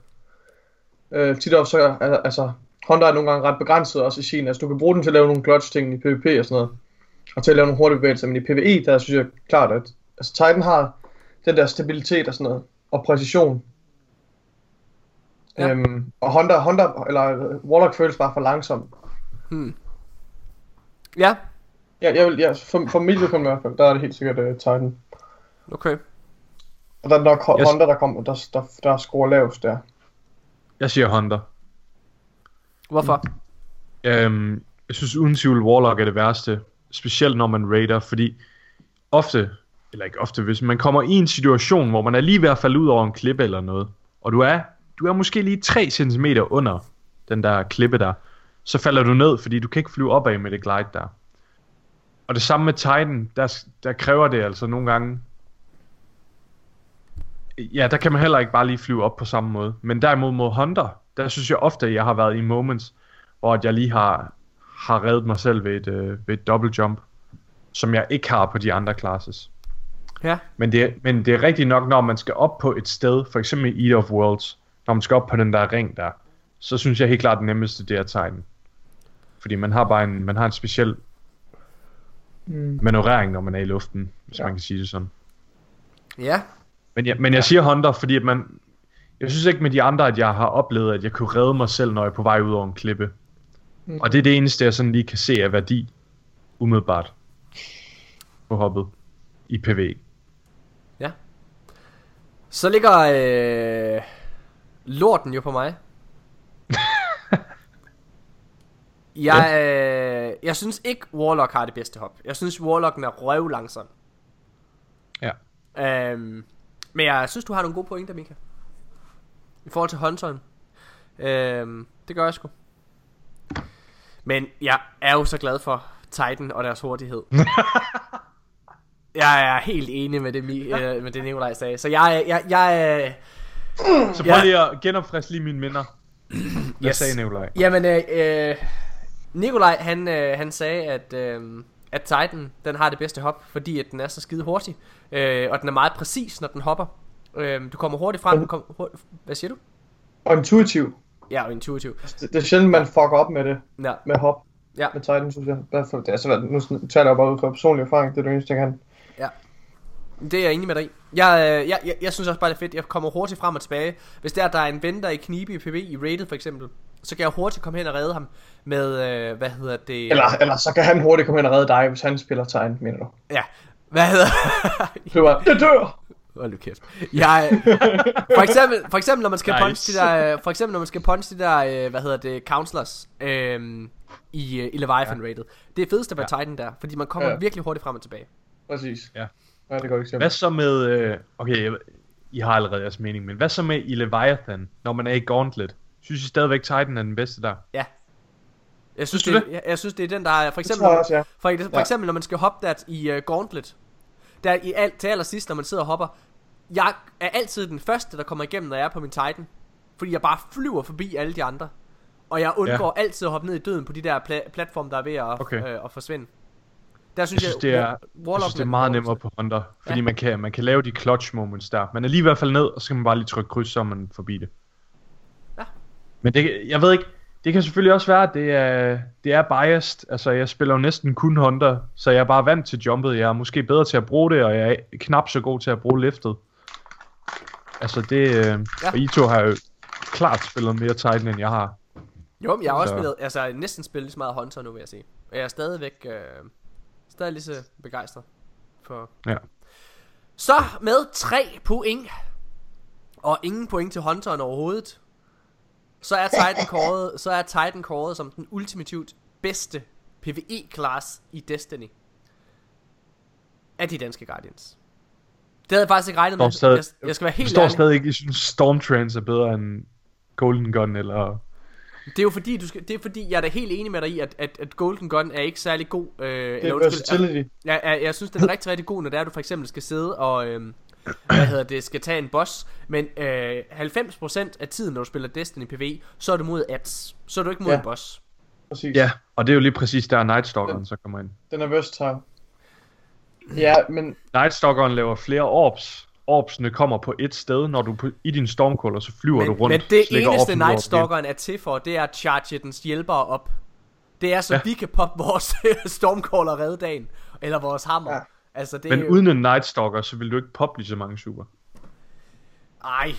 Øh, tit også, så, al- altså, Honda er nogle gange ret begrænset også i sin. Altså, du kan bruge den til at lave nogle clutch ting i PvP og sådan noget. Og til at lave nogle hurtige bevægelser, men i PvE, der synes jeg klart, at altså, Titan har den der stabilitet og sådan noget, og præcision. Ja. Øhm, og Honda, Honda, eller Warlock føles bare for langsom. Ja, Ja, jeg vil, ja, for, for mit vedkommende i hvert fald, der er det helt sikkert uh, Titan. okay. Og der er nok Jeg- Honda, der, kommer, der, der, der scorer lavest der. Jeg siger Hunter. Hvorfor? Øhm, jeg synes uden tvivl Warlock er det værste. Specielt når man raider, fordi ofte, eller ikke ofte, hvis man kommer i en situation, hvor man er lige ved at falde ud over en klippe eller noget, og du er, du er måske lige 3 cm under den der klippe der, så falder du ned, fordi du kan ikke flyve opad med det glide der. Og det samme med Titan, der, der kræver det altså nogle gange, ja, der kan man heller ikke bare lige flyve op på samme måde. Men derimod mod Hunter, der synes jeg ofte, at jeg har været i moments, hvor at jeg lige har, har reddet mig selv ved et, øh, ved et double jump, som jeg ikke har på de andre classes. Ja. Men det, men det er rigtigt nok, når man skal op på et sted, for eksempel i Eat of Worlds, når man skal op på den der ring der, så synes jeg helt klart, det nemmeste det er Titan. Fordi man har bare en, man har en speciel Mm. manøvrering, når man er i luften, hvis Ja. ja. man kan sige det sådan. Ja, Men jeg, men jeg siger Hunter, fordi at man... Jeg synes ikke med de andre, at jeg har oplevet, at jeg kunne redde mig selv, når jeg er på vej ud over en klippe. Mm. Og det er det eneste, jeg sådan lige kan se af værdi, umiddelbart, på hoppet i PV. så ligger øh, lorten jo på mig. Jeg, øh, jeg synes ikke Warlock har det bedste hop. Jeg synes Warlocken er røv langsom. Ja. Øhm, men jeg synes du har nogle gode pointer, Mika. I forhold til Hunteren. Øhm, det gør jeg sgu. Men jeg er jo så glad for Titan og deres hurtighed. jeg er helt enig med det, øh, med det Nikolaj sagde. Så jeg, jeg, jeg, øh, Så prøv Ja. lige at genopfriske lige mine minder. Hvad Yes. yes. sagde Nikolaj? Jamen, øh, øh, Nikolaj, han, øh, han sagde, at, øh, at Titan, den har det bedste hop, fordi at den er så skide hurtig. Øh, og den er meget præcis, når den hopper. Øh, du kommer hurtigt frem. Du kommer hurtigt, hvad siger du? Og intuitiv. Ja, og intuitiv. Det, det er sjældent, man fucker op med det, Ja, med hop. Ja. Med Titan, synes jeg. Derfor, det er altså, nu taler jeg bare ud fra personlig erfaring, det er det eneste, jeg kan. det er jeg enig med dig i. Jeg, øh, jeg, jeg, jeg synes også bare, det er fedt. Jeg kommer hurtigt frem og tilbage. Hvis der, der er en ven, der er i knibe i PV i rated for eksempel, så kan jeg hurtigt komme hen og redde ham med, øh, hvad hedder det? Eller, eller så kan han hurtigt komme ind og redde dig, hvis han spiller Titan, mener du. Ja, hvad hedder Det var, det dør! Hold nu kæft. Jeg, for eksempel, for eksempel når man skal Nice. punch de der, øh, for eksempel når man skal punch de der, øh, hvad hedder det, counselors øhm, i, øh, i Leviathan ja. rated. Det er fedeste ved ja. Titan der, fordi man kommer ja. Virkelig hurtigt frem og tilbage. Præcis. Ja. Ja, det er godt eksempel. Hvad så med... Øh, okay, jeg, I har allerede jeres mening, men hvad så med i Leviathan, når man er i Gauntlet? Synes I stadigvæk Titan er den bedste der? Ja. Jeg synes, Synes det, du jeg, jeg synes, det er den, der er... For Det eksempel, også, ja. for, for Ja. eksempel når man skal hoppe dat i uh, Gauntlet. Der i alt, til allersidst, når man sidder og hopper. Jeg er altid den første, der kommer igennem, når jeg er på min Titan. Fordi jeg bare flyver forbi alle de andre. Og jeg undgår ja. altid at hoppe ned i døden på de der pla- platform, der er ved at, Okay. øh, at forsvinde. Der Jeg synes synes, jeg, det er, War- jeg Warlock synes, det er meget nemmere på Hunter. Fordi Ja. man, kan, man kan lave de clutch moments der. Man er lige i hvert fald ned, og så kan man bare lige trykke kryds, så man forbi det. Men det, jeg ved ikke, det kan selvfølgelig også være, at det er, det er biased. Altså, jeg spiller jo næsten kun Hunter, så jeg er bare vant til jumpet. Jeg er måske bedre til at bruge det, og jeg er knap så god til at bruge liftet. Altså, det... Øh, Ja. ja. Og I to har jo klart spillet mere Titan, end jeg har. Jo, men jeg har også Så- spillet, altså næsten spillet lige så meget Hunter nu, vil jeg sige. Og jeg er stadigvæk, øh, stadig lige så begejstret for... Ja. Så med 3 point, og ingen point til Hunteren overhovedet, så er Titan kåret, så er Titan kåret som den ultimativt bedste PvE-class i Destiny. Af de danske Guardians. Det havde jeg faktisk ikke regnet med. Stadig- Jeg, jeg skal være Jeg helt står ærlig. stadig ikke, jeg synes Stormtrans er bedre end Golden Gun, eller... Det er jo fordi, du skal, det er fordi, jeg er da helt enig med dig i, at, at, at Golden Gun er ikke særlig god. Øh, Det eller er undskyld, versatility. Jeg, jeg, jeg synes, den er rigtig, rigtig god, når det er, du for eksempel skal sidde og... Øh, hvad hedder det, skal tage en boss. Men øh, 90% af tiden, når du spiller Destiny PvE, så er du mod ads. Så er du ikke mod Ja. en boss. Præcis. Ja, og det er jo lige præcis der Nightstalkeren så kommer ind. Den er versatile. Ja, men Nightstalkeren laver flere orbs. Orbsene kommer på et sted, når du på, i din stormcaller, så flyver du Men, rundt. men det eneste Nightstalkeren er til for, det er at charge dens hjælpere op. Det er så Ja. vi kan poppe vores Stormcaller og redde dagen. Eller vores hammer. Ja. Altså, det. Men er jo... uden en Nightstalker, så vil du ikke poppe lige så mange super. Ej.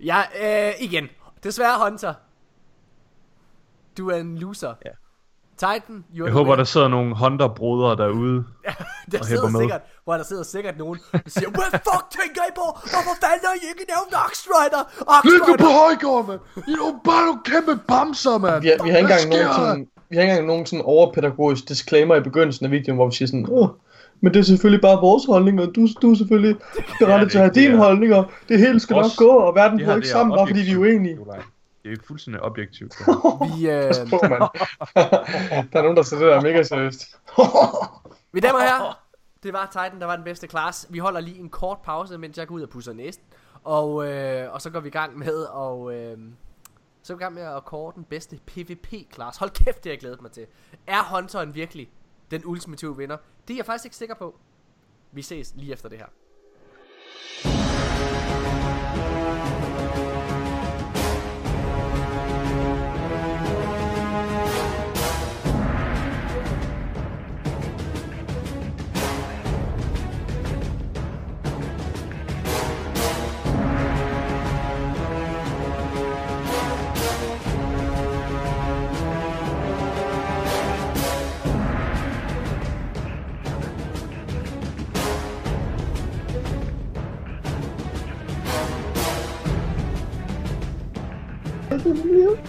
Ja, øh, igen. Desværre, Hunter. Du er en loser. Ja. Titan, you're Jeg håber, der sidder nogle Hunter-brødre derude. der og sidder med. sikkert, hvor der sidder sikkert nogen, der siger, hvad fuck tænker I på? Hvorfor fanden har I ikke nævnt Ox Rider? Ox Rider! højgård, mand! I er jo bare nogle kæmpe bamser, mand! vi har, vi har ikke engang nogen sådan, vi har ikke engang nogen sådan overpædagogisk disclaimer i begyndelsen af videoen, hvor vi siger sådan, Åh, men det er selvfølgelig bare vores holdninger, du, du er selvfølgelig berettet til at have det er- dine holdninger, det hele skal nok Vores- gå, og verden Det bryder her, ikke det er sammen, bare fordi vi er objektivt, uenige. Nikolaj. Det er fuldstændig objektivt. det Vi, øh, Pas på, mand. der er nogen, der tager det der mega seriøst. mine damer og herrer, det var Titan, der var den bedste class. Vi holder lige en kort pause, mens jeg går ud og pusser næsten. Og, øh, og så går vi i gang med og øh, så er vi i gang med at kåre den bedste PvP-class. Hold kæft, det har jeg glædet mig til. Er Hunteren virkelig den ultimative vinder? Det er jeg faktisk ikke sikker på. Vi ses lige efter det her.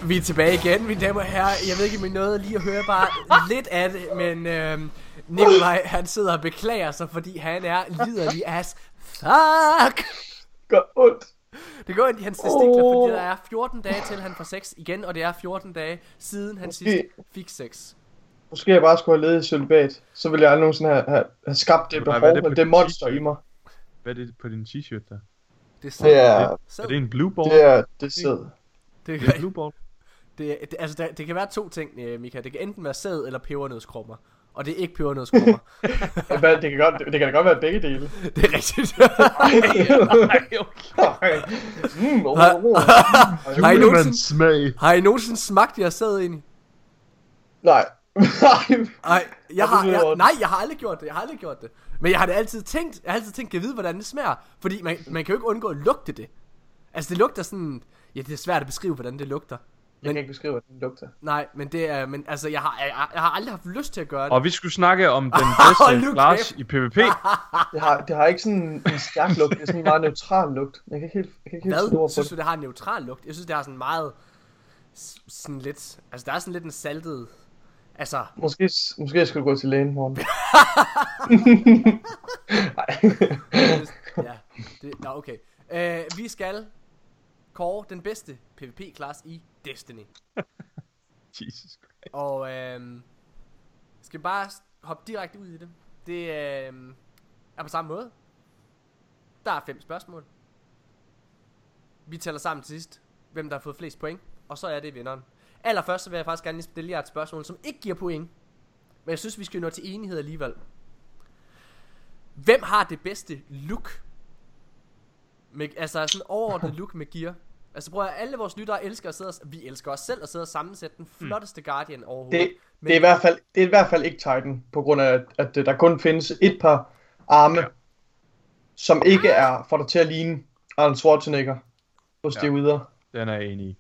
Vi er tilbage igen, mine damer og herrer. Jeg ved ikke, om I nåede lige at høre bare lidt af det, men øhm, Nikolaj, han sidder og beklager sig, fordi han er liderlig as fuck. Gør ondt. Det går ind i hans testikler, fordi der er 14 dage til han får sex igen, og det er 14 dage siden han sidst fik sex. Måske jeg bare skulle have ledet i celibat, så ville jeg aldrig nogensinde have, have, have skabt det er behov, det det monster i mig. Hvad er det på din t-shirt der? Det Det er. Er det en blue ball? det er, det er sæd. Det, Det er kan, blue ball? det, det, altså, der, det kan være to ting, øh, Mika. Det kan enten være sæd eller pebernødskrummer. Og det er ikke pebernødskrummer. Det, kan godt, det, det kan da godt være begge dele. det er rigtigt. mm, oh, Har- oh, oh. Har I nogensinde, smag. har I nogensinde smagt jer sæd ind i? Nej. Nej. Jeg har, det jeg, nej, jeg har aldrig gjort det. Jeg har aldrig gjort det. Men jeg har det altid tænkt, jeg har altid tænkt, kan jeg vide, hvordan det smager? Fordi man, man kan jo ikke undgå at lugte det. Altså, det lugter sådan... Ja, det er svært at beskrive, hvordan det lugter. Jeg kan ikke beskrive, hvad den lugter. Nej, men det er... Men altså, jeg har, jeg, jeg har aldrig haft lyst til at gøre det. Og vi skulle snakke om den bedste class kæft. i PvP. Det har, det har ikke sådan en stærk lugt, det er sådan en meget neutral lugt. Jeg kan ikke helt, jeg kan ikke helt Hvad? Synes det. du, det har en neutral lugt? Jeg synes, det har sådan meget... Sådan lidt... Altså, der er sådan lidt en saltet... Altså... Måske, måske jeg skulle gå til lægen morgen. Nej. det- ja, det, nå, okay. Uh, vi skal kåre den bedste PvP-klasse i Destiny. Jesus Christ. Og øhm, skal vi bare hoppe direkte ud i det. Det øhm, er på samme måde. Der er fem spørgsmål. Vi tæller sammen til sidst, hvem der har fået flest point. Og så er det vinderen. Allerførst så vil jeg faktisk gerne lige stille jer et spørgsmål, som ikke giver point. Men jeg synes, vi skal nå til enighed alligevel. Hvem har det bedste look? Med, altså sådan overordnet look med gear. Altså prøv at alle vores lyttere elsker at sidde og, Vi elsker os selv at sidde og sammensætte den flotteste Guardian overhovedet. Det, Men- det, er i hvert fald, det er i hvert fald ikke Titan, på grund af, at, at der kun findes et par arme, Ja. som ikke er for dig til at ligne Arnold Schwarzenegger hos Ja. ja. derude. Den er jeg enig i.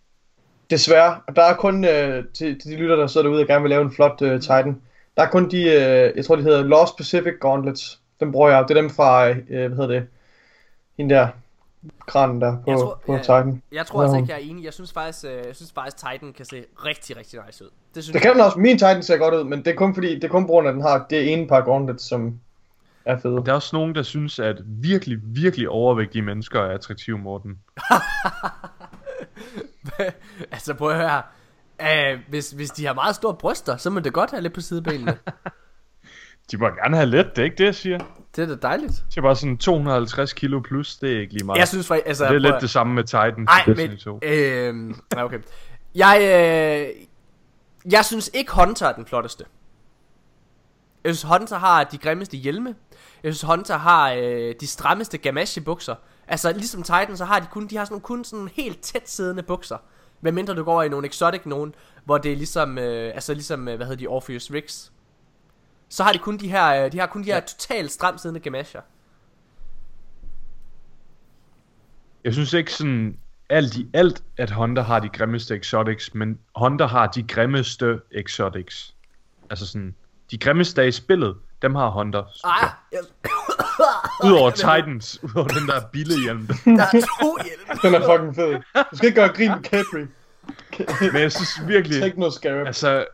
Desværre. Og der er kun, øh, til, til de lytter, der sidder derude og gerne vil lave en flot øh, Titan, der er kun de, øh, jeg tror de hedder Lost Pacific Gauntlets. Dem bruger jeg. Det er dem fra, øh, hvad hedder det, hende der, kranen der på, Jeg tror, på. Titan. Jeg tror altså ikke, jeg er enig. Jeg synes faktisk, øh, jeg synes faktisk Titan kan se rigtig, rigtig nice ud. Det synes Det kan den også. Min Titan ser godt ud, men det er kun fordi, det er kun på grund af, den har det ene par gauntlets, som er fede. Der er også nogen, der synes, at virkelig, virkelig overvægtige mennesker er attraktive, Morten. altså prøv at høre. Uh, hvis, hvis de har meget store bryster, så må det godt have lidt på sidebenene. De må gerne have let, det er ikke det, jeg siger. det er da dejligt. Det er bare sådan 250 kilo plus, det er ikke lige meget. Jeg synes faktisk, altså... det er lidt at- det samme med Titan Ej, til Destiny men... 2. Øh, okay. Jeg, øh, jeg synes ikke Hunter er den flotteste. Jeg synes Hunter har de grimmeste hjelme. Jeg synes Hunter har øh, de strammeste gamasje bukser. Altså ligesom Titan, så har de kun, de har sådan kun sådan helt tæt siddende bukser. Hvad mindre du går i nogle exotic nogen, hvor det er ligesom, øh, altså ligesom, øh, hvad hedder de, Orpheus Rigs. Så har de kun de her, øh, de har kun de her totalt stramt siddende gamasjer. Jeg synes ikke sådan alt i alt, at Honda har de grimmeste exotics, men Honda har de grimmeste exotics. Altså sådan, de grimmeste i spillet, dem har Honda. Ah, jeg, Udover Titans, udover den der billehjelm. der er to hjelme. Den er fucking fed. Du skal ikke gøre grin med Capri. Men jeg synes virkelig, Techno Scarab. altså,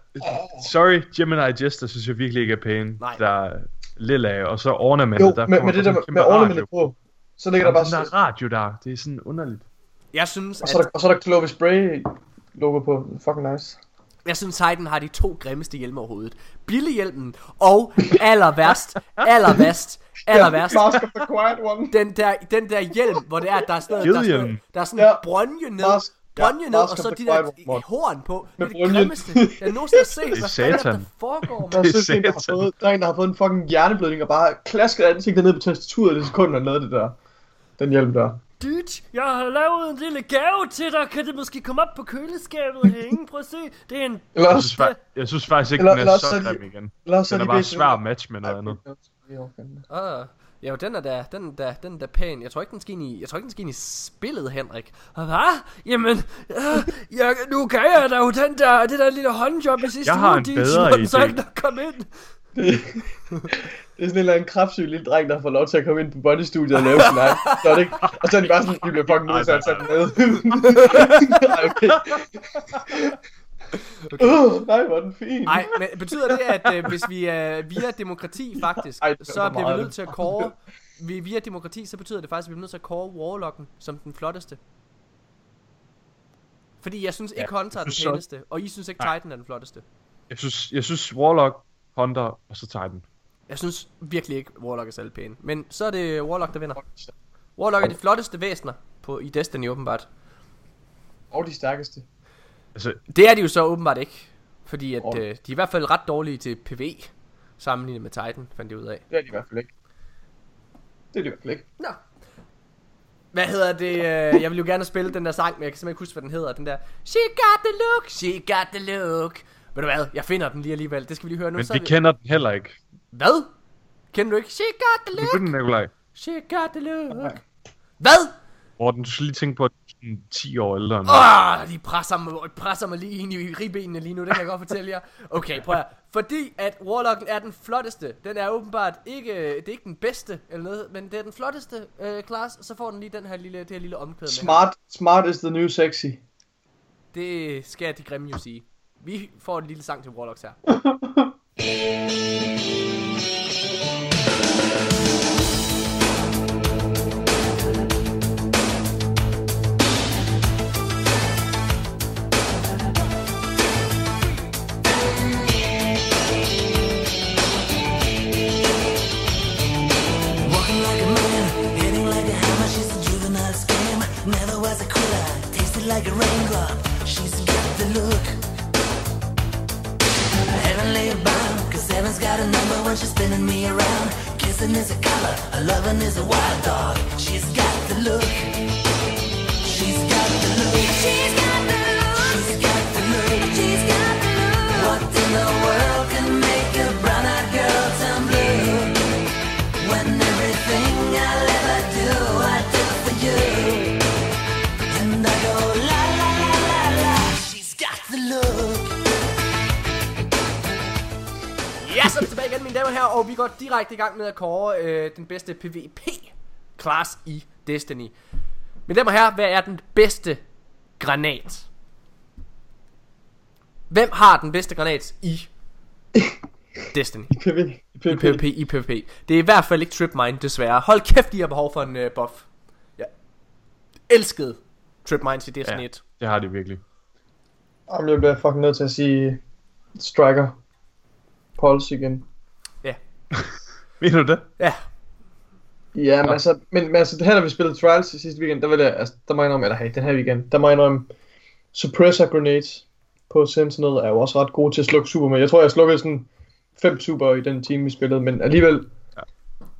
sorry, Gemini Jester synes jeg virkelig ikke er pæne. Nej. Der er lilla, og så ornamentet, Jo, der med, får med det der med, ornamentet på, så ligger der bare den der radio der, det er sådan underligt. Jeg synes, og så er at, der, og så er der Clovis Spray logo på. Fucking nice. jeg synes Titan har de to grimmeste hjelme overhovedet. Billehjelmen og aller værst, aller værst, aller værst. Mask of the Quiet One. Den der, den der hjelm, hvor det er, at der er sådan der er sådan, der er sådan ja. brønje ned, Mask- brønje ja, ned, og så de der horn på. Det er det brynjen. grimmeste, jeg nogensinde har set. Hvad fanden er satan. der foregår, Der man? er, Det er en, der, har satan. fået, der er en, der har fået en fucking hjerneblødning og bare klasket ansigtet ned på tastaturet i det sekund, han lavede det der. Den hjelm der. Dude, jeg har lavet en lille gave til dig. Kan det måske komme op på køleskabet og hænge? Prøv at se. Det er en... Eller Jeg synes, fa- jeg synes faktisk ikke, Eller- den er så er grim igen. Den er bare svær at matche med noget andet. Ah, ja, den er da, den er da, den er da pæn. Jeg tror ikke, den skal ind i, jeg tror ikke, den skal ind i spillet, Henrik. Hvad? Jamen, øh, jeg, nu kan jeg da jo den der, det der lille håndjob i sidste Jeg har uge, en de- bedre den så idé. ikke komme ind. Det, det er sådan en eller anden kraftsyg lille dreng, der fået lov til at komme ind på bodystudiet og lave sin egen. Så er det ikke? Og så er de bare sådan, vi bliver fucking nødt til at tage den med. Ej, okay. Uh, nej, hvor er den fin. Nej, men betyder det, at øh, hvis vi er via demokrati faktisk, Ej, så bliver vi nødt til at kåre, vi, via demokrati, så betyder det faktisk, at vi bliver nødt til at kåre Warlocken som den flotteste. Fordi jeg synes ikke Ja, Hunter er den pæneste, og I synes ikke Nej. Titan er den flotteste. Jeg synes, jeg synes Warlock, Hunter og så Titan. Jeg synes virkelig ikke, Warlock er særlig pæn. Men så er det Warlock, der vinder. Warlock er de flotteste væsener på, i Destiny åbenbart. Og de stærkeste. Altså, Det er de jo så åbenbart ikke. Fordi at, øh, de er i hvert fald ret dårlige til PV, sammenlignet med Titan, fandt de ud af. Det er de i hvert fald ikke. Det er de i hvert fald ikke. Nå. Hvad hedder det? øh, Jeg vil jo gerne spille den der sang, men jeg kan simpelthen ikke huske, hvad den hedder. Den der, She got the look, she got the look. Ved du hvad, jeg finder den lige alligevel. Det skal vi lige høre nu. men så vi er kender den heller ikke. Hvad? Kender du ikke? She got the look, kunne den, Nikolaj. she got the look. Hvad? Morten, du skal lige tænke på, at er 10 år ældre end mig. Oh, de presser mig, presser mig lige ind i ribbenene lige nu, det kan jeg godt fortælle jer. Okay, prøv at. Fordi at Warlocken er den flotteste, den er åbenbart ikke, det er ikke den bedste eller noget, men det er den flotteste øh, class, så får den lige den her lille, det her lille omkvæd med. her. Smart, smart is the new sexy. Det skal de grimme jo sige. Vi får en lille sang til Warlocks her. Never was a quitter, tasted like a raindrop. She's got the look. Heavenly bound, cause heaven's got a number when she's spinning me around. Kissing is a color, a loving is a wild dog. She's got the look. She's got the look. She's got the look. She's got the look. She's got the look. What in the world mine damer og herrer, og vi går direkte i gang med at kåre øh, den bedste PvP-class i Destiny. Mine damer og herrer, hvad er den bedste granat? Hvem har den bedste granat i Destiny? PV. I PvP, i PvP. Det er i hvert fald ikke Tripmine, desværre. Hold kæft, de har behov for en uh, buff. Jeg elskede Tripmines i Destiny Ja. 1. Det har de virkelig. Jamen, jeg bliver fucking nødt til at sige Striker. Pulse igen. Mener du det? Ja, Ja, men altså, men, men altså, det her, da vi spillede Trials i sidste weekend, der var det, altså, der må jeg indrømme, eller hey, den her weekend, der må jeg indrømme, Suppressor Grenades på Sentinel er jo også ret gode til at slukke super med. Jeg tror, jeg slukkede sådan fem super i den time, vi spillede, men alligevel, Ja.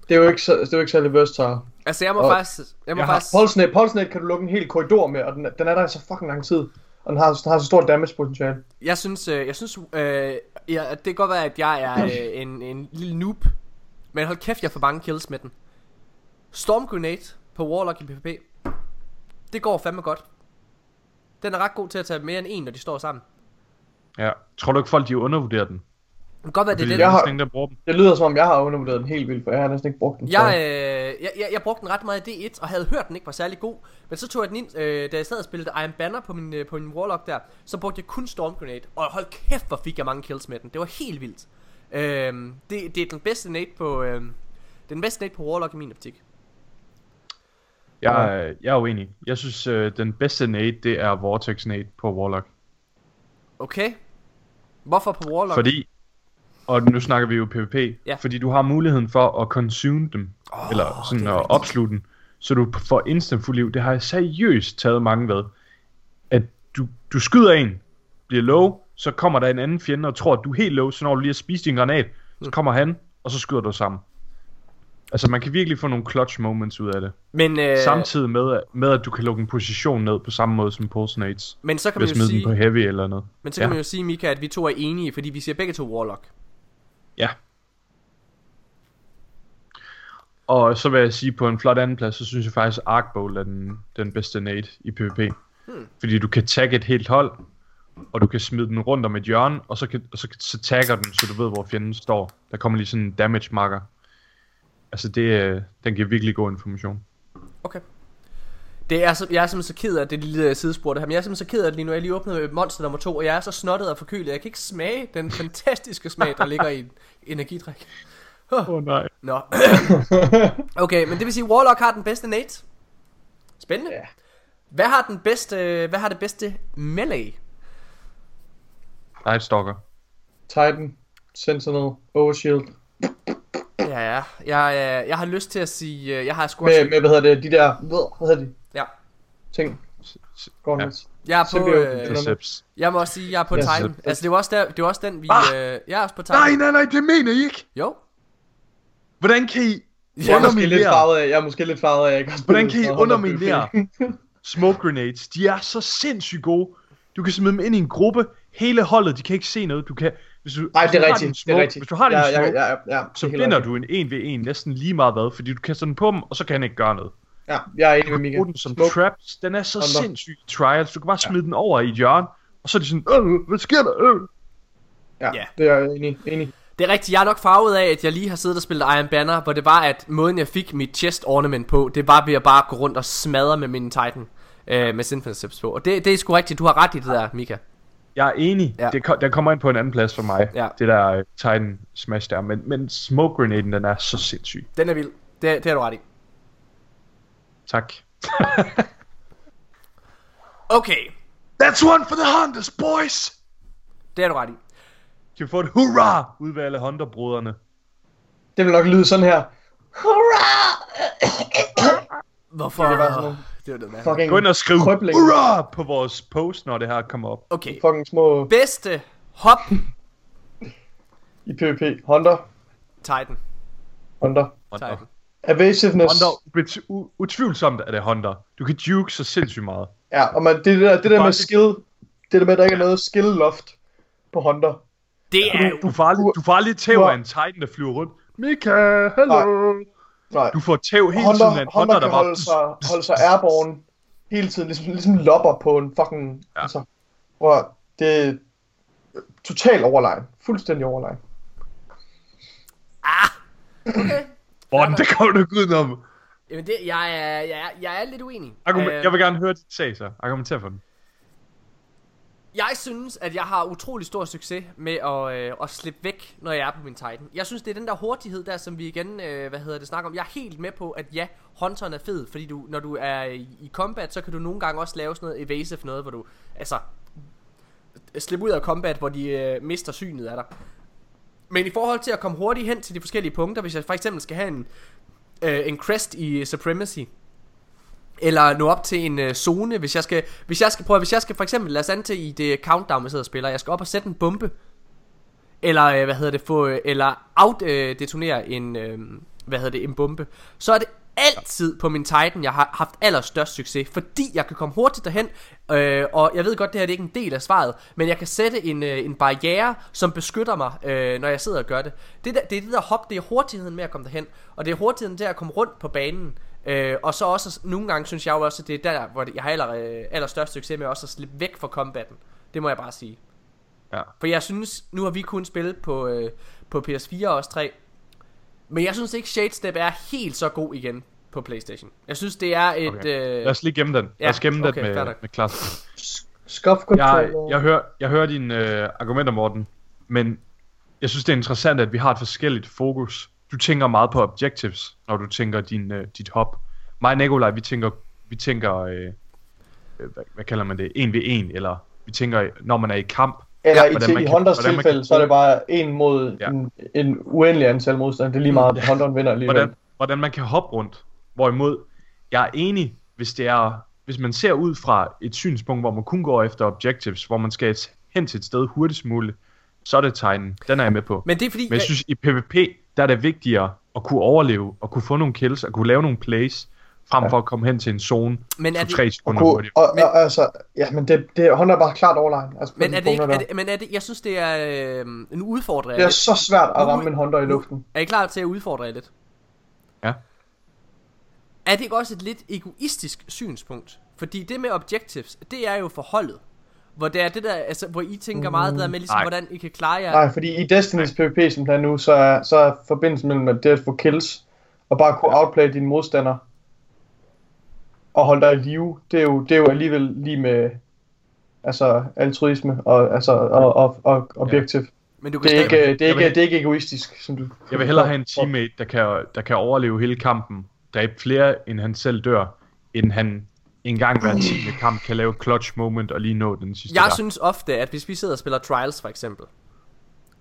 det er jo ikke, så, det er jo ikke særlig versatile. altså jeg må Og- faktisk... Jeg må Jeg har- faktisk... Pulsenet, Pulsenet kan du lukke en hel korridor med, og den, er- den er der i så fucking lang tid. Og den har, den har så stort damage potentiale. Jeg synes, øh, jeg synes øh, ja, det kan godt være, at jeg er øh, en, en lille noob. Men hold kæft, jeg får mange kills med den. Storm Grenade på Warlock i PvP. Det går fandme godt. Den er ret god til at tage mere end en, når de står sammen. Ja. Tror du ikke folk, de undervurderer den? Kan godt være, det er det. der Jeg har- der bruger dem. Det lyder som om, jeg har undervurderet den helt vildt, for jeg har næsten ikke brugt den. Jeg, øh, jeg, jeg, jeg brugte den ret meget i D1, og havde hørt, den ikke var særlig god. Men så tog jeg den ind, øh, da jeg sad og spillede Iron Banner på min, øh, på min Warlock der, så brugte jeg kun Storm Grenade. Og hold kæft, hvor fik jeg mange kills med den. Det var helt vildt. Øh, det, det er den bedste nade på, øh, det er den bedste nade på Warlock i min optik. Jeg, er- jeg er uenig. Jeg synes, øh, den bedste nade, det er Vortex nade på Warlock. Okay. Hvorfor på Warlock? Fordi, og nu snakker vi jo PvP, Ja. fordi du har muligheden for at consume dem, Åh, eller sådan at opslutte dem, så du får instant fuld liv. Det har jeg seriøst taget mange ved. At du, du skyder en, bliver low, så kommer der en anden fjende og tror, at du er helt low, så når du lige har spist din granat, Mm. så kommer han, og så skyder du sammen. Altså man kan virkelig få nogle clutch moments ud af det. Men, øh, Samtidig med, med at du kan lukke en position ned på samme måde som pulse nades. men så kan man jo den på sige, heavy eller noget. men så kan Ja. man jo sige, Mika, at vi to er enige, fordi vi siger begge to Warlock. Ja. Og så vil jeg sige, på en flot anden plads, så synes jeg faktisk, Arc Bowl er den, den bedste nade i PvP. Hmm. Fordi du kan tagge et helt hold, og du kan smide den rundt om et hjørne, og så, kan, og så, så tagger den, så du ved, hvor fjenden står. Der kommer lige sådan en damage marker. Altså, det, øh, den giver virkelig god information. Okay. Det er så, jeg er simpelthen så ked af det lille sidespor det her, men jeg er simpelthen så ked af det lige nu. Jeg lige åbnet monster nummer to, og jeg er så snottet og forkølet. Jeg kan ikke smage den fantastiske smag, der ligger i en energidrik. Åh oh, nej. Nå. okay, men det vil sige, at Warlock har den bedste nate. Spændende. Ja. Hvad har den bedste, hvad har det bedste melee? Night Stalker. Titan, Sentinel, Overshield. Ja, ja. Jeg, øh, jeg har lyst til at sige, øh, jeg har sgu også- Med, med, hvad hedder det, de der, hvad hedder de. Ting. S- Gauntlets. Jeg er på, Symbiote. øh, jeg må også sige, jeg er på Ja, Titan. så- Altså, det var også, der, det var også den, vi, Ah! øh, jeg er også på Titan. Nej, nej, nej, det mener I ikke! Jo. Hvordan kan I Jeg er måske lidt underminere, farvet af, jeg er måske lidt farvet af, jeg hvordan kan I så underminere smoke grenades? De er så sindssygt gode. Du kan smide dem ind i en gruppe. Hele holdet, de kan ikke se noget. Du kan, hvis du, Nej, hvis det er har rigtigt, det er rigtigt. Hvis du har din ja, smoke, ja, ja, ja, så er helt vinder rigtigt. du en 1v1 næsten lige meget hvad, fordi du kaster den på dem, og så kan han ikke gøre noget. Ja, jeg er enig med Mika. den som Smoke. traps. Den er så Andre. sindssyg i trials. Du kan bare smide den over i et hjørne, og så er de sådan, øh, hvad sker der? Øh. Ja, Ja. det er jeg enig, enig. Det er rigtigt, jeg er nok farvet af, at jeg lige har siddet og spillet Iron Banner, hvor det var, at måden jeg fik mit chest ornament på, det var ved at bare gå rundt og smadre med min Titan. Øh, med Sinfoniceps på. Og det, det er sgu rigtigt, du har ret i det der, Mika. Jeg er enig. Ja. Ja. Det, den kommer ind på en anden plads for mig. Ja. Det der uh, Titan Smash der. Men, men smoke grenaden, den er så sindssyg. Den er vild. Det, det har du ret i. Tak. Okay, That's one for the hunters, boys! det har du ret i. Kan vi få et hurra ud ved alle hunterbrødrene? Det vil nok lyde sådan her. Hvorfor? Det er sådan nogle- Det var det. Fucking Gå ind og skriv krøbling. hurra på vores post, når det her kommer op. Okay. Fucking små Bedste hop i PvP. Hunter. Titan. Hunter. Hunter. Titan. Evasiveness. Hunter, u- utvivlsomt er det Hunter. Du kan juke så sindssygt meget. Ja, og man, det, der, det der med skill, det der med, at der ikke er noget skill loft på Hunter. Det er jo... Du får aldrig, du får aldrig tæv du af en Titan, der flyver rundt. Mika, hello! Nej. Du får tæv hele Hunter, tiden af en Hunter, Hunter, kan der bare... holde sig, holde sig airborne hele tiden, ligesom, ligesom lopper på en fucking... Ja. Altså, hvor det er totalt overlegen. Fuldstændig overlegen. Ah! Okay. Åh, det kommer du ikke udenom. Jamen, det, jeg, er, jeg, er, jeg er lidt uenig. Argument, Øh, jeg vil gerne høre dit sag, så. Argumenter for den. Jeg synes, at jeg har utrolig stor succes med at, øh, at slippe væk, når jeg er på min Titan. Jeg synes, det er den der hurtighed der, som vi igen, øh, hvad hedder det, snakker om. Jeg er helt med på, at ja, Hunteren er fed, fordi du, når du er i, i combat, så kan du nogle gange også lave sådan noget evasive noget, hvor du, altså, slippe ud af combat, hvor de øh, mister synet af dig. Men i forhold til at komme hurtigt hen til de forskellige punkter, hvis jeg for eksempel skal have en, øh, en crest i øh, Supremacy, eller nå op til en øh, zone, hvis jeg skal, hvis jeg skal prøve, hvis jeg skal for eksempel lade os antage i det countdown, jeg sidder og spiller, jeg skal op og sætte en bombe, eller øh, hvad hedder det, få, øh, eller out øh, detonere en, øh, hvad hedder det, en bombe, så er det altid på min Titan, jeg har haft allerstørst succes, fordi jeg kan komme hurtigt derhen, øh, og jeg ved godt, det her det er ikke en del af svaret, men jeg kan sætte en, øh, en barriere, som beskytter mig, øh, når jeg sidder og gør det. Det, der, det er det der hop, det er hurtigheden med at komme derhen, og det er hurtigheden til at komme rundt på banen, Øh, og så også, nogle gange synes jeg jo også, at det er der, hvor jeg har aller, øh, allerstørst succes med også at slippe væk fra combatten. Det må jeg bare sige. Ja. For jeg synes, nu har vi kun spillet på, øh, på PS4 og også 3. Men jeg synes ikke, Shade Step er helt så god igen på Playstation. Jeg synes, det er et... Okay. Øh, Lad os lige gemme den. Lad os gemme okay, den med, med klasse. Scuff Jeg, jeg, hører, jeg hører dine øh, argumenter, Morten, men jeg synes, det er interessant, at vi har et forskelligt fokus. Du tænker meget på objectives, når du tænker din, øh, dit hop. Mig og Nikolaj, vi tænker, vi tænker øh, øh, hvad, hvad kalder man det, 1v1, eller vi tænker, når man er i kamp. Eller Ja, i, til, i kan- Hunters hvordan man tilfælde, kan så er det bare en mod Ja. en, en uendelig antal modstand. Det er lige meget, at Hunteren vinder alligevel. Hvordan, hvordan man kan hoppe rundt. Hvorimod, jeg er enig, hvis det er, hvis man ser ud fra et synspunkt, hvor man kun går efter objectives, hvor man skal hen til et sted hurtigst muligt, så er det tegnen. Den er jeg med på. men det er fordi... Men jeg synes, i PvP, der er det vigtigere at kunne overleve, og kunne få nogle kills, og kunne lave nogle plays, frem for at komme hen til en zone Men er for det- tre Og, sekunder kunne, hurtigt. og, Men- og, altså, ja, men det, det, Hunter er bare klart overlegen. Altså, men er det ikke... Er der. det, men er det, jeg synes, det er øh, en udfordring. det er så svært at ramme en Hunter i luften. Er I klar til at udfordre jer lidt? Ja. Er det ikke også et lidt egoistisk synspunkt? Fordi det med objectives, det er jo forholdet. Hvor det er det der, altså, hvor I tænker meget det der med, ligesom, nej. hvordan I kan klare jer. Nej, fordi i Destiny's PvP, som det er nu, så er, så er forbindelsen mellem det at få kills, og bare kunne outplay dine modstandere, og holde dig i live, det er jo, det er jo alligevel lige med altså altruisme og, altså, og, og, og objektiv. Men du kan Det er, ikke, det, er ikke, det er ikke egoistisk, som du... Jeg vil hellere have en teammate, der kan, der kan overleve hele kampen, dræbe flere, end han selv dør, end han en gang hver tiende kamp kan lave clutch moment og lige nå den sidste Jeg der. synes ofte, at hvis vi sidder og spiller Trials for eksempel,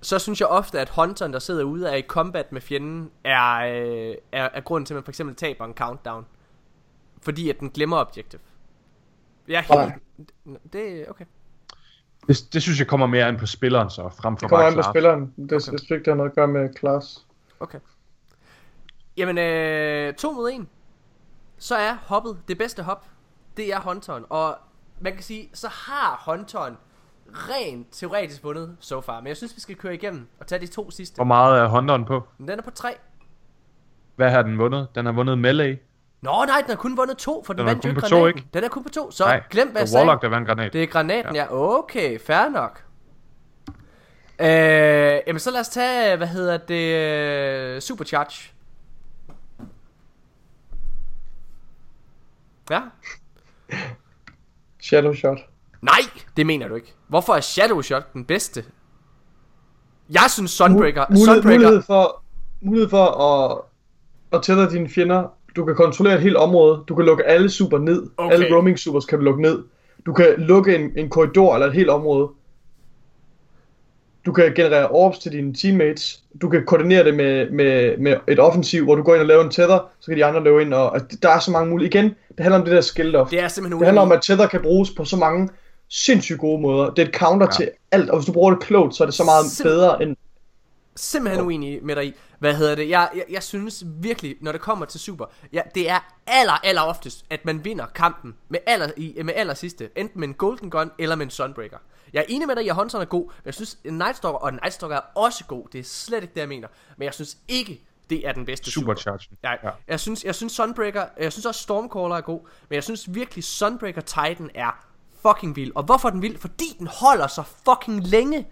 så synes jeg ofte, at Hunteren, der sidder ude er i combat med fjenden, er, øh, er, er grunden til, at man for eksempel taber en countdown. Fordi at den glemmer objective. Jeg er helt... Det er okay. det, det synes jeg kommer mere an på spilleren så, frem for Det kommer bare an på spilleren. Det, okay. jeg synes ikke, det har noget at gøre med class. Okay. Jamen, øh, to mod en. Så er hoppet det bedste hop. Det er Hunteren. Og man kan sige, så har Hunteren rent teoretisk vundet so far. Men jeg synes, vi skal køre igennem og tage de to sidste. Hvor meget er Hunteren på? Den er på tre. Hvad har den vundet? Den har vundet Melee. Nå nej, den har kun vundet to, for den, Den er vandt jo kun ikke på to, granaten. ikke? Den er kun på to, så Nej, glem hvad jeg det var sagde. Warlock, der vandt granat. Det er granaten, ja. Okay, fair nok. Øh, jamen så lad os tage, hvad hedder det, øh, Supercharge. Ja. Shadow Shot. Nej, det mener du ikke. Hvorfor er Shadow Shot den bedste? Jeg synes Sunbreaker, Mulighed, Sunbreaker, mulighed for, mulighed for at, at tælle dine fjender. Du kan kontrollere et helt område. Du kan lukke alle super ned. Okay. Alle roaming supers kan du lukke ned. Du kan lukke en, en korridor eller et helt område. du kan generere orbs til dine teammates, du kan koordinere det med, med, med et offensiv, hvor du går ind og laver en tether, så kan de andre løbe ind, og altså, der er så mange mulige. Igen, det handler om det der skill loft. Det er simpelthen Det handler om, at tether kan bruges på så mange sindssygt gode måder. Det er et counter ja. til alt, og hvis du bruger det klogt, så er det så meget Sim- bedre end... simpelthen uenig med dig i. Hvad hedder det? Jeg, jeg, jeg synes virkelig, når det kommer til Super, ja, det er aller, aller oftest, at man vinder kampen med aller, i, med aller sidste. Enten med en Golden Gun eller med en Sunbreaker. Jeg er enig med dig i, at Hunter er god, men jeg synes, en Nightstalker, og en Nightstalker er også god. Det er slet ikke det, jeg mener. Men jeg synes ikke, det er den bedste Super. Superchargen. Nej, ja. Jeg synes, jeg synes Sunbreaker, jeg synes også Stormcaller er god, men jeg synes virkelig Sunbreaker Titan er fucking vild. Og hvorfor den vild? Fordi den holder så fucking længe.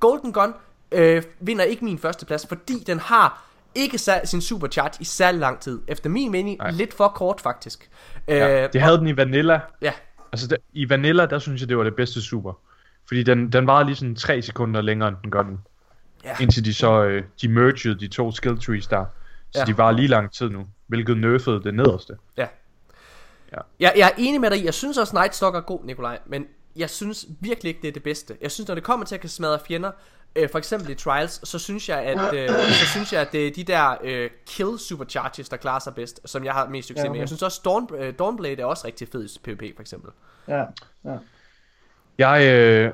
Golden Gun øh, vinder ikke min første plads, fordi den har ikke sat sin supercharge i særlig lang tid. Efter min mening, Nej. lidt for kort faktisk. Ja, Øh, det havde den i Vanilla. ja, Altså, der, i Vanilla, der synes jeg, det var det bedste super. Fordi den, den varede lige sådan 3 sekunder længere, end den gør den. Ja. Indtil de så, øh, de mergede de to skill trees der. Så Ja. de var lige lang tid nu, hvilket nerfede det nederste. ja. Ja. Jeg, jeg er enig med dig jeg synes også Nightstalker er god, Nikolaj, men jeg synes virkelig ikke, det er det bedste. Jeg synes, når det kommer til at kan smadre fjender, øh, for eksempel i Trials, så synes jeg, at, øh, så synes jeg, at det er de der øh, kill supercharges, der klarer sig bedst, som jeg har mest succes Ja, med. okay. Jeg synes også, Dawn, øh, Dawnblade er også rigtig fed i PvP, for eksempel. Ja, ja. Jeg, øh,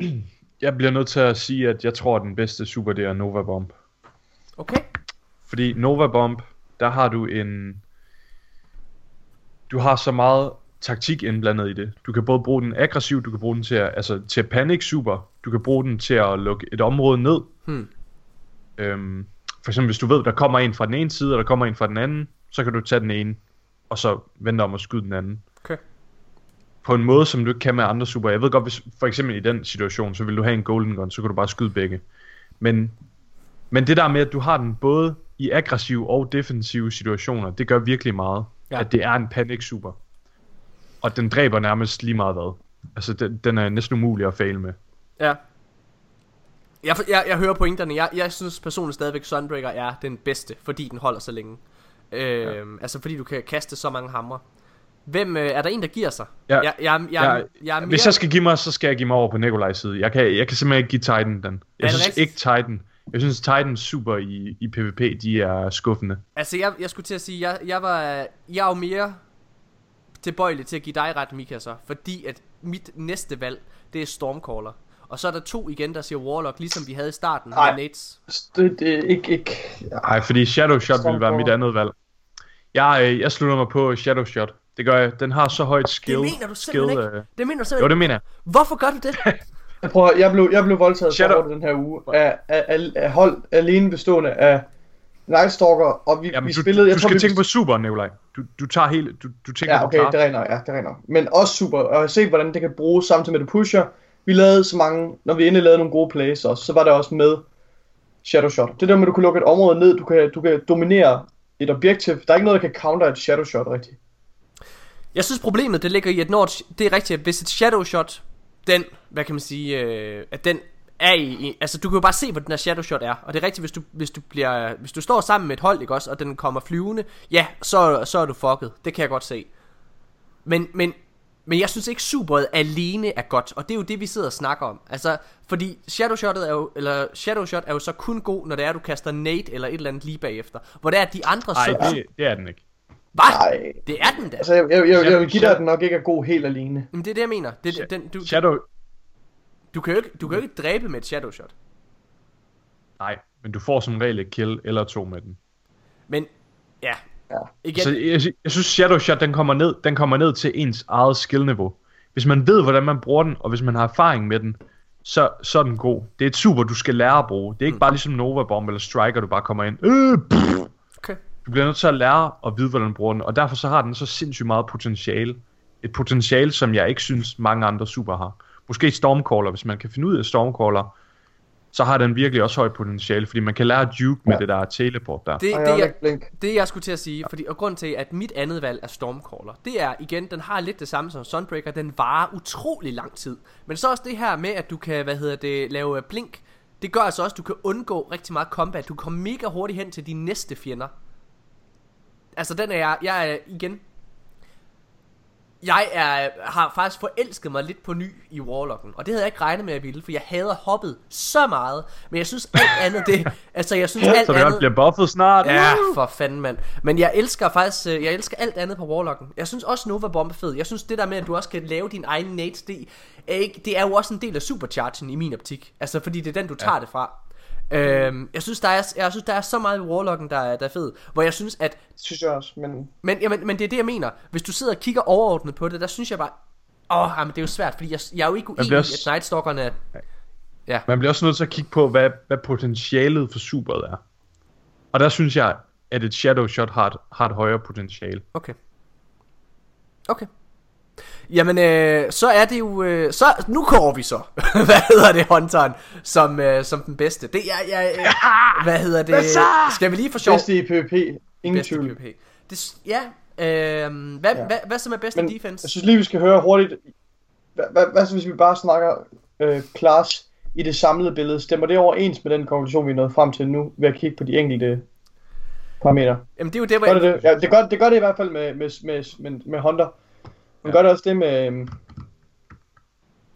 jeg bliver nødt til at sige, at jeg tror, at den bedste super, det er Nova Bomb. Okay? Fordi Nova Bomb, der har du en... Du har så meget taktik indblandet i det. Du kan både bruge den aggressivt, du kan bruge den til at, altså, til at panic super, du kan bruge den til at lukke et område ned. Hmm. Øhm, for eksempel hvis du ved, der kommer en fra den ene side, og der kommer en fra den anden, så kan du tage den ene, og så vente om at skyde den anden. Okay. På en måde, som du ikke kan med andre super. Jeg ved godt, hvis for eksempel i den situation, så vil du have en golden gun, så kan du bare skyde begge. Men, men det der med, at du har den både i aggressive og defensive situationer, det gør virkelig meget. Ja. At det er en panic super. Og den dræber nærmest lige meget hvad. Altså, den, den er næsten umulig at fail med. Ja. Jeg, jeg, jeg hører pointerne. Jeg, jeg synes personligt stadigvæk, Sunbreaker er den bedste, fordi den holder så længe. Øh, ja. Altså fordi du kan kaste så mange hammer. Hvem, øh, er der en, der giver sig? Ja. Jeg, jeg, jeg, jeg, Jeg- er mere... Hvis jeg skal give mig, så skal jeg give mig over på Nikolajs side. Jeg kan, jeg kan simpelthen ikke give Titan den. Jeg synes rigtigt? ikke Titan. Jeg synes Titan super i, i PvP, de er skuffende. Altså, jeg, jeg skulle til at sige, jeg, jeg var jeg er jo mere tilbøjelig til at give dig ret, Mika, så. Fordi at mit næste valg, det er Stormcaller. Og så er der to igen, der siger Warlock, ligesom vi havde i starten Nej. med Nates. Det, det er ikke, ikke... Nej, fordi Shadow Shot ville være mit andet valg. Jeg, øh, jeg slutter mig på Shadow Shot. Det gør jeg. Den har så højt skill. Det mener du simpelthen skill, ikke. øh, Det mener du Jo, simpelthen det mener jeg. Hvorfor gør du det? Jeg, prøver, jeg, blev, jeg blev voldtaget Shadow- Shadow. den her uge af, af, af, af hold alene bestående af Nightstalker, og vi, Jamen, vi du, spillede... du jeg tror, skal vi, tænke på super, Nikolaj. Du, du tager hele... Du, du tænker Ja, på okay, klar. det regner, ja, det regner. Men også super, og set, hvordan det kan bruges samtidig med det pusher. Vi lavede så mange, når vi endelig lavede nogle gode plays også, så var det også med Shadow Shot. Det der med, at du kan lukke et område ned, du kan, du kan dominere et objektiv. Der er ikke noget, der kan counter et Shadow Shot rigtigt. Jeg synes problemet det ligger i at når et, det er rigtigt at hvis et shadow shot den hvad kan man sige øh, at den er i, i altså du kan jo bare se hvor den her shadow shot er. Og det er rigtigt hvis du hvis du bliver hvis du står sammen med et hold ikke også og den kommer flyvende ja så så er du fucket. Det kan jeg godt se. Men men men jeg synes ikke superet alene er godt. Og det er jo det vi sidder og snakker om. Altså fordi shadow shotet er jo Eller shadow shot er jo så kun god Når det er du kaster nade Eller et eller andet lige bagefter. Hvor det er at de andre Nej, så det, det er den ikke. Hvad? Nej, Det er den da. Altså jeg, jeg, jeg, jeg vil give dig, at den nok ikke er god helt alene. Jamen det er det jeg mener. Det, Sha- den, du, Shadow... Du kan jo ikke, du kan jo ikke dræbe med et shadow shot. Nej, men du får som regel et kill eller to med den. Men ja, Ja. igen, Så jeg, jeg synes Shadow Shot, den kommer, ned, den kommer ned til ens eget skillniveau. Hvis man ved, hvordan man bruger den, og hvis man har erfaring med den, så, så er den god. Det er et super, du skal lære at bruge. Det er ikke Mm. bare ligesom Nova Bomb eller Striker, du bare kommer ind. Øh, pff. okay. Du bliver nødt til at lære at vide, hvordan du bruger den, og derfor så har den så sindssygt meget potentiale. Et potentiale, som jeg ikke synes, mange andre super har. Måske Stormcaller, hvis man kan finde ud af Stormcaller, så har den virkelig også højt potentiale, fordi man kan lære at juke med Ja. det der teleport der. Det, det, jeg det jeg skulle til at sige, fordi, og grund til, at mit andet valg er Stormcaller, det er igen, den har lidt det samme som Sunbreaker, den varer utrolig lang tid. Men så også det her med, at du kan, hvad hedder det, lave blink, det gør altså også, at du kan undgå rigtig meget combat. Du kommer mega hurtigt hen til de næste fjender. Altså den er jeg, jeg er igen, Jeg er, har faktisk forelsket mig lidt på ny i Warlocken, og det havde jeg ikke regnet med, at jeg ville, for jeg hader hoppet så meget, men jeg synes alt andet, det, altså jeg synes alt Så det også andet, bliver buffet snart. Ja, for fanden, mand. Men jeg elsker faktisk, øh, jeg elsker alt andet på Warlocken. Jeg synes også Nova Bomb er fed. Jeg synes det der med, at du også kan lave din egen nades, det er, ikke, det er jo også en del af superchargen i min optik. Altså, fordi det er den, du tager ja. det fra. Øhm, jeg synes der er jeg synes der er så meget i Warlocken der er, der er fed Hvor jeg synes at synes jeg også, men... men, jamen, men det er det jeg mener Hvis du sidder og kigger overordnet på det Der synes jeg bare Åh, jamen, det er jo svært Fordi jeg, jeg er jo ikke uenig bliver i også- at Nightstalkerne er Ja Man bliver også nødt til at kigge på, hvad, hvad potentialet for superet er. Og der synes jeg, at et Shadow Shot har et, har et højere potentiale. Okay. Okay. Jamen, øh, så er det jo... Øh, så, nu kommer vi så. hvad hedder det, Hunteren? Som, øh, som den bedste. Det er... Jeg, øh, hvad hedder det? Skal vi lige for sjov? Bedste i PvP, ingen Bedste tvivl. PvP. Det, ja. Øh, hvad, Ja. hvad, hvad som er bedste Men defense? jeg synes lige, vi skal høre hurtigt, hvad, hvad, hvad så hvis vi bare snakker øh, class i det samlede billede? Stemmer det overens med den konklusion, vi er nået frem til nu, ved at kigge på de enkelte parametre? Jamen, det er jo det, hvor Gør jeg, det det? Ja, det gør, det gør det i hvert fald med, med, med, med, med Honda. Men gør det også det med... øhm,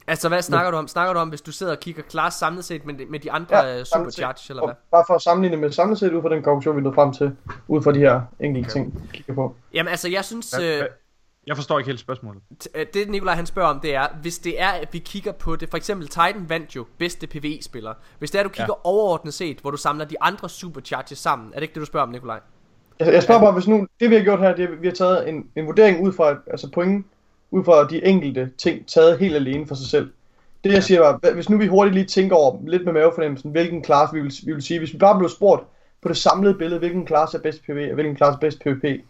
Altså, hvad snakker du om? Snakker du om, hvis du sidder og kigger class samlet set med, de- med de andre ja, set. supercharge, eller hvad? Bare for at sammenligne med samlet set ud fra den konklusion, vi er nået frem til, ud fra de her enkelte okay. ting, vi kigger på. Jamen, altså, jeg synes... Hvad, Øh, jeg forstår ikke helt spørgsmålet. øh, det Nikolaj han spørger om, det er, hvis det er, at vi kigger på det, for eksempel Titan vandt jo bedste PvE-spiller. Hvis det er, at du kigger ja. overordnet set, hvor du samler de andre supercharges sammen, er det ikke det, du spørger om, Nikolaj? Jeg, jeg spørger bare, hvis nu, det vi har gjort her, det er, vi har taget en, en vurdering ud fra, altså point, ud fra de enkelte ting, taget helt alene for sig selv. Det jeg siger var, hvis nu vi hurtigt lige tænker over, lidt med mavefornemmelsen, hvilken klasse vi vil, vi vil sige, hvis vi bare blev spurgt på det samlede billede, hvilken klasse er bedst PvE, og hvilken klasse er bedst PvP,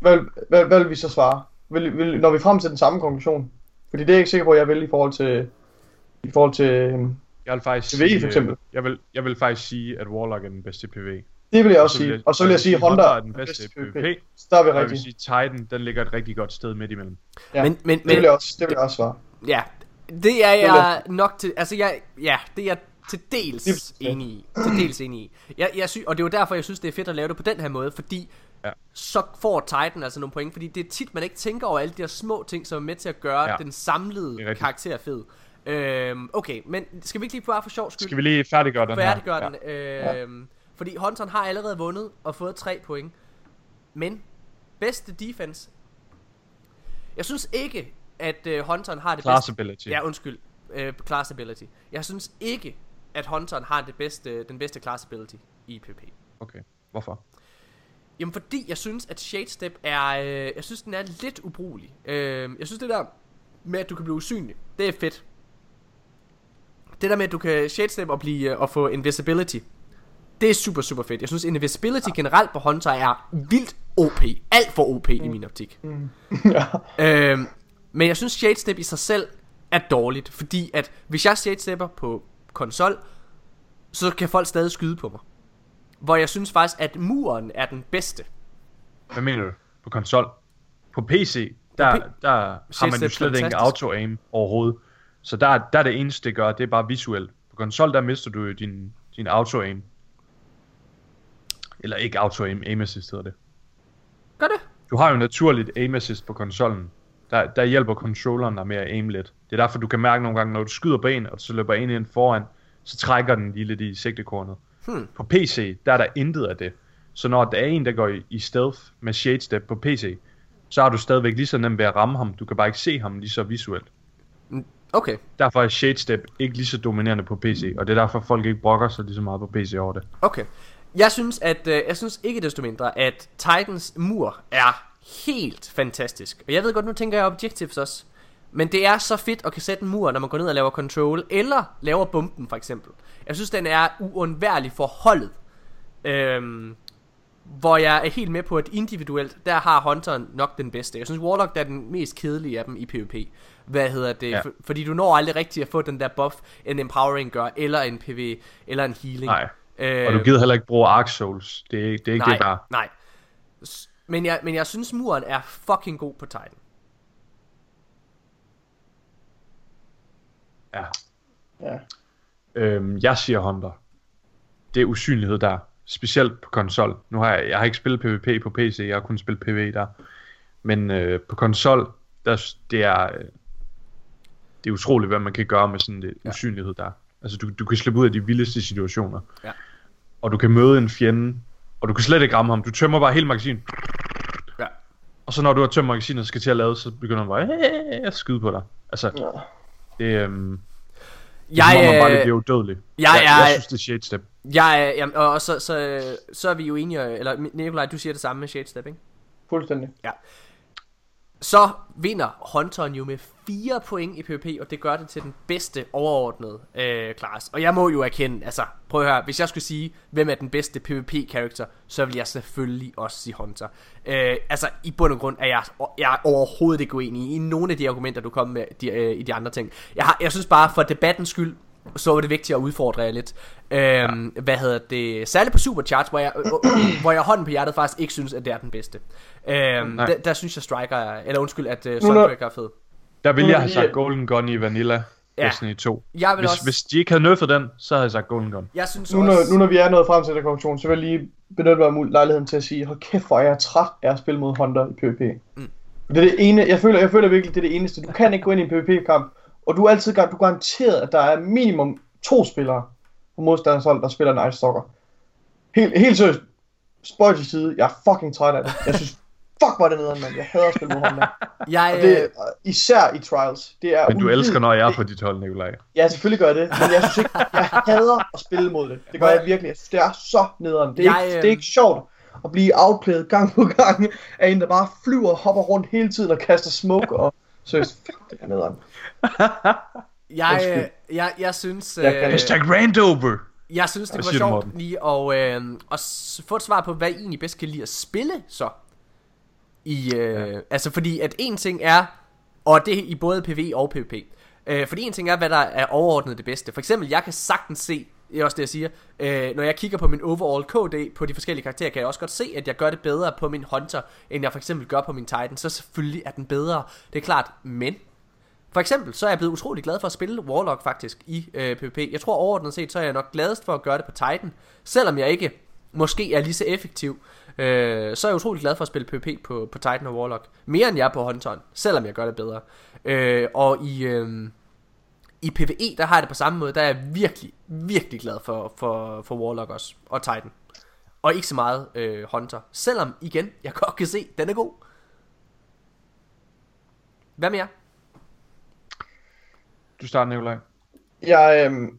hvad, vil- hvad, hvad vil vi så svare? Vil, vil, når vi frem til den samme konklusion? Fordi det er jeg ikke sikker på, at jeg vil i forhold til, i forhold til, øhm, Jeg vil faktisk PvE sige, for øh, eksempel. Jeg vil, jeg vil faktisk sige, at Warlock er den bedste PvE. Det vil jeg også sige. Og så vil jeg sige, Honda er den bedste PvP. Så der er vi Og jeg vil rigtigt. sige, Titan, den ligger et rigtig godt sted midt imellem. Ja, Men- men- det vil jeg også, det vil jeg også svare. Ja, det er jeg nok til, altså jeg, ja, det er jeg til dels enig i. Til dels enig i. Jeg, jeg sy- og det er jo derfor, jeg synes, det er fedt at lave det på den her måde, fordi Ja. så får Titan altså nogle point, fordi det er tit, man ikke tænker over alle de her små ting, som er med til at gøre Ja. den samlede er rigtigt. karakter fed. Øhm, okay, men skal vi ikke lige bare for sjov skyld Skal vi lige færdiggøre den her? færdiggøre den? Øhm, Fordi Hunter har allerede vundet og fået tre point. Men bedste defense. Jeg synes ikke, at uh, Hunter har det Class bedste... ability. Ja, undskyld. Uh, class ability. Jeg synes ikke, at Hunter har det bedste, den bedste class ability i PvP. Okay, hvorfor? Jamen fordi jeg synes, at Shade Step er... Øh, jeg synes, den er lidt ubrugelig. Øh, jeg synes, det der med, at du kan blive usynlig, det er fedt. Det der med, at du kan Shade Step og, blive, øh, og få Invisibility, det er super, super fedt. Jeg synes, Invisibility generelt på Hunter er vildt OP. Alt for OP i min optik. ja. Øhm, men jeg synes Shade Step i sig selv er dårligt, fordi at hvis jeg Shade Stepper på konsol, så kan folk stadig skyde på mig. Hvor jeg synes faktisk, at muren er den bedste. Hvad mener du? På konsol? På PC, der, På der har man jo Shadestep slet ikke auto-aim overhovedet. Så der, der er det eneste, det gør, det er bare visuelt. På konsol, der mister du jo din, din auto-aim. Eller ikke auto-aim, aim assist hedder det. Gør det? Du har jo naturligt aim assist på konsollen. Der, der hjælper controlleren dig med at aim lidt. Det er derfor, du kan mærke nogle gange, når du skyder på en, og så løber en ind foran, så trækker den lige lidt i sigtekornet. Hmm. På PC, der er der intet af det. Så når der er en, der går i, i stealth med shade step på PC, så har du stadigvæk lige så nemt ved at ramme ham. Du kan bare ikke se ham lige så visuelt. Okay. Derfor er shade step ikke lige så dominerende på PC, og det er derfor, folk ikke brokker sig lige så meget på PC over det. Okay. Jeg synes, at øh, jeg synes ikke desto mindre, at Titans mur er helt fantastisk. Og jeg ved godt, nu tænker jeg objectives også. Men det er så fedt at kan sætte en mur, når man går ned og laver control, eller laver bomben for eksempel. Jeg synes, den er uundværlig for holdet. Øhm, hvor jeg er helt med på, at individuelt, der har Hunteren nok den bedste. Jeg synes, Warlock der er den mest kedelige af dem i PvP. Hvad hedder det? Ja. Ja. For, fordi du når aldrig rigtigt at få den der buff, en empowering gør, eller en PV, eller en healing. Nej. Øh, Og du gider heller ikke bruge Ark Souls. Det er, ikke- det er ikke nej, det, der er. nej. Men jeg, men jeg synes, muren er fucking god på Titan. Ja. ja. Øhm, jeg siger Hunter. Det er usynlighed der. Specielt på konsol. Nu har jeg, jeg har ikke spillet PvP på PC, jeg har kun spillet PvE der. Men øh, på konsol, der, det er... Øh, det er utroligt, hvad man kan gøre med sådan en ja. usynlighed der. Altså, du, du kan slippe ud af de vildeste situationer. Ja. Og du kan møde en fjende, og du kan slet ikke ramme ham. Du tømmer bare hele magasin. Ja. Og så når du har tømt magasinet og skal til at lade, så begynder han bare "Hey!" at skyde på dig. Altså, Ja. det, øhm, Jeg, det er man bare bliver udødelig. jeg jeg, er- jeg synes, det er shade step. jeg, jamen, og så, så, så er vi jo enige, eller Nikolaj, du siger det samme med Shade Step, ikke? Fuldstændig. Så vinder Hunteren jo med 4 point i PvP, og det gør det til den bedste overordnede øh, klasse. Og jeg må jo erkende, altså prøv at høre, hvis jeg skulle sige, hvem er den bedste PvP-karakter, så vil jeg selvfølgelig også sige Hunter. Øh, altså i bund og grund er jeg, jeg er overhovedet ikke uenig i nogle af de argumenter, du kom med de, øh, i de andre ting. Jeg, har, jeg synes bare, for debattens skyld, så var det vigtigt at udfordre jer lidt. Øhm, Hvad hedder det? Særligt på Supercharge, hvor jeg, øh, øh, hvor jeg hånden på hjertet faktisk ikke synes, at det er den bedste. Øhm, der, der synes jeg Striker er, eller undskyld, at uh, Sunbreaker er fed. Der ville jeg have sagt Golden Gun i Vanilla Ja. Destiny 2. Jeg vil Hvis, også, hvis de ikke havde nerfet den, så havde jeg sagt Golden Gun. jeg synes Nu når, også, nu når vi er nået frem til den konklusion, så vil jeg lige benytte mig af lejligheden til at sige, hold kæft, hvor er jeg træt af at spille mod Hunter i PvP. Mm. Det er det ene, jeg føler, jeg føler virkelig, det er det eneste. Du kan ikke gå ind i en PvP-kamp, og du er altid gar- du er garanteret, at der er minimum to spillere på modstanders hold, der spiller Night Stalker. Helt, helt seriøst, spøj til side, jeg er fucking træt af det. Jeg synes, fuck hvor det nederen, mand. Jeg hader at spille mod Hunter. jeg, Og det, øh, især i Trials. Det er Men du elsker, når jeg er på dit hold, Nikolaj. Ja, selvfølgelig gør jeg det, men jeg synes ikke, jeg hader at spille mod det. Det gør jeg virkelig. Jeg synes, det er så nederen. Det er, Jeg, ikke, øh, det er ikke sjovt at blive outplayet gang på gang af en, der bare flyver og hopper rundt hele tiden og kaster smoke og... Seriøst, fuck, det er nederen. jeg, øh, jeg, jeg synes, Jeg kan- øh, Hashtag Randover! jeg synes det siger du, sjovt Morten? lige at, øh, at få et svar på, hvad I egentlig bedst kan lide at spille så. I, øh, ja. Altså fordi at en ting er, og det er i både PV og PvP. Øh, fordi en ting er, hvad der er overordnet det bedste. For eksempel, jeg kan sagtens se, det er også det jeg siger, øh, når jeg kigger på min overall KD på de forskellige karakterer, kan jeg også godt se, at jeg gør det bedre på min Hunter, end jeg for eksempel gør på min Titan. Så selvfølgelig er den bedre, det er klart, men for eksempel, så er jeg blevet utrolig glad for at spille Warlock faktisk i øh, PvP. Jeg tror overordnet set, så er jeg nok gladest for at gøre det på Titan. Selvom jeg ikke måske er lige så effektiv, øh, så er jeg utrolig glad for at spille PvP på, på Titan og Warlock. Mere end jeg er på Hunteren, selvom jeg gør det bedre. Øh, og i, øh, i PvE, der har jeg det på samme måde. Der er jeg virkelig, virkelig glad for, for, for Warlock også, og Titan. Og ikke så meget øh, Hunter. Selvom, igen, jeg godt kan se, den er god. Hvad med jer? Du starter, Nikolaj. Jeg, øhm,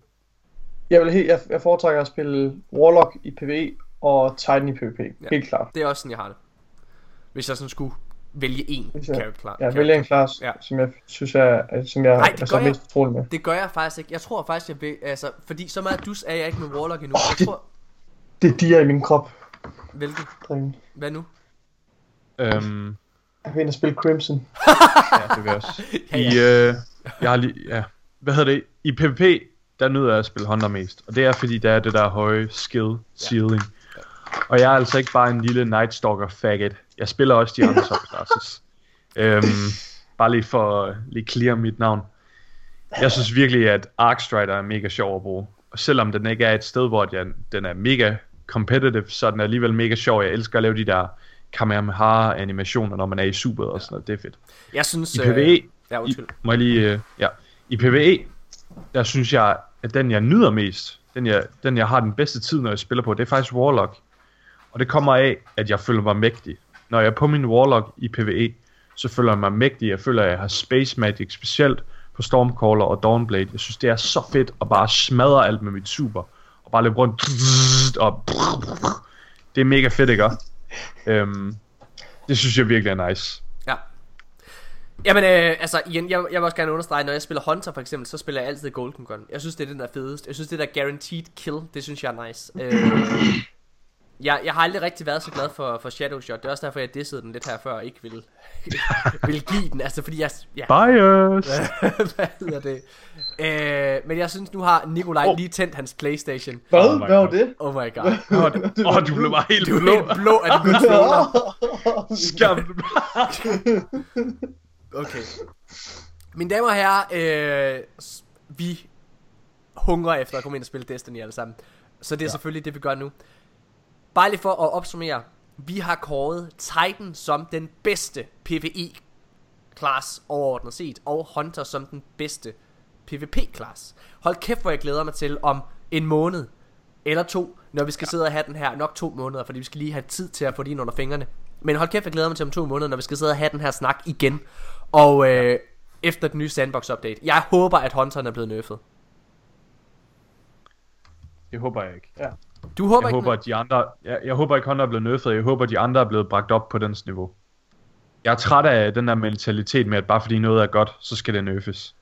jeg, vil helt, jeg, jeg foretrækker at spille Warlock i PvE og Titan i PvP. Ja. Helt klart. Det er også sådan, jeg har det. Hvis jeg sådan skulle vælge en jeg- character. Jeg vælger en klasse, Ja. ja. som jeg synes er, er- som jeg Ej, det er så jeg. mest fortrolig med. Det gør jeg faktisk ikke. Jeg tror faktisk, jeg vil... Altså, fordi så meget dus er jeg ikke med Warlock endnu. Jeg tror... Det er de i min krop, Hvilken? drenge. Hvad nu? Øhm, Jeg vil ind og spille Crimson. ja, det vil jeg også. Ja, I, øh, jeg har lige, ja. Hvad hedder det? I PvP, der nyder jeg at spille Hunter mest. Og det er fordi, der er det der høje skill ceiling. Og jeg er altså ikke bare en lille Night Stalker faggot. Jeg spiller også de andre subclasses. øhm, bare lige for at lige clear mit navn. Jeg synes virkelig, at Arcstrider er mega sjov at bruge. Og selvom den ikke er et sted, hvor den, den er mega competitive, så er den alligevel mega sjov. Jeg elsker at lave de der Kamehameha animationer, når man er i super og sådan noget. Det er fedt. Jeg synes... I øh, PvE, Ja, i, undskyld. må jeg lige, øh, ja. I PvE, der synes jeg, at den jeg nyder mest, den jeg, den jeg har den bedste tid, når jeg spiller på, det er faktisk Warlock. Og det kommer af, at jeg føler mig mægtig. Når jeg er på min Warlock i PvE, så føler jeg mig mægtig. Jeg føler, at jeg har Space Magic, specielt på Stormcaller og Dawnblade. Jeg synes, det er så fedt at bare smadre alt med mit super. Og bare løbe rundt og... Det er mega fedt, ikke? Øhm, det synes jeg virkelig er nice. Ja. Jamen, øh, altså igen, jeg, jeg vil også gerne understrege, når jeg spiller Hunter for eksempel, så spiller jeg altid Golden Gun. Jeg synes, det er den der er fedest. Jeg synes, det der guaranteed kill, det synes jeg er nice. Øh, jeg, jeg har aldrig rigtig været så glad for, for Shadow Shot. Det er også derfor, jeg dissede den lidt her før, og ikke ville, ville give den. Altså, fordi jeg... Ja, Bias! hvad hedder det? Øh, men jeg synes, nu har Nikolaj Oh. lige tændt hans Playstation. Hvad? Oh Hvad var det? Oh my god. Åh, oh, du blev bare helt Du blå. er helt blå af den. Skam. Okay. Mine damer og herrer, øh, vi hungrer efter at komme ind og spille Destiny alle sammen. Så det er ja. selvfølgelig det, vi gør nu. Bare lige for at opsummere. vi har kåret Titan som den bedste PvE-class overordnet set, og Hunter som den bedste PvP-class. Hold kæft, hvor jeg glæder mig til om en måned eller to, når vi skal ja. sidde og have den her, nok to måneder, fordi vi skal lige have tid til at få det ind under fingrene. Men hold kæft, jeg glæder mig til om to måneder, når vi skal sidde og have den her snak igen. Og øh, efter den nye sandbox-update. Jeg håber, at Hunteren er blevet nerfed. Det håber jeg ikke. Ja. Du håber Jeg ikke? håber, at de andre, jeg, jeg håber ikke, Hunter er blevet nerfed. Jeg håber, at de andre er blevet bragt op på dens niveau. Jeg er træt af den der mentalitet med, at bare fordi noget er godt, så skal det nerfes.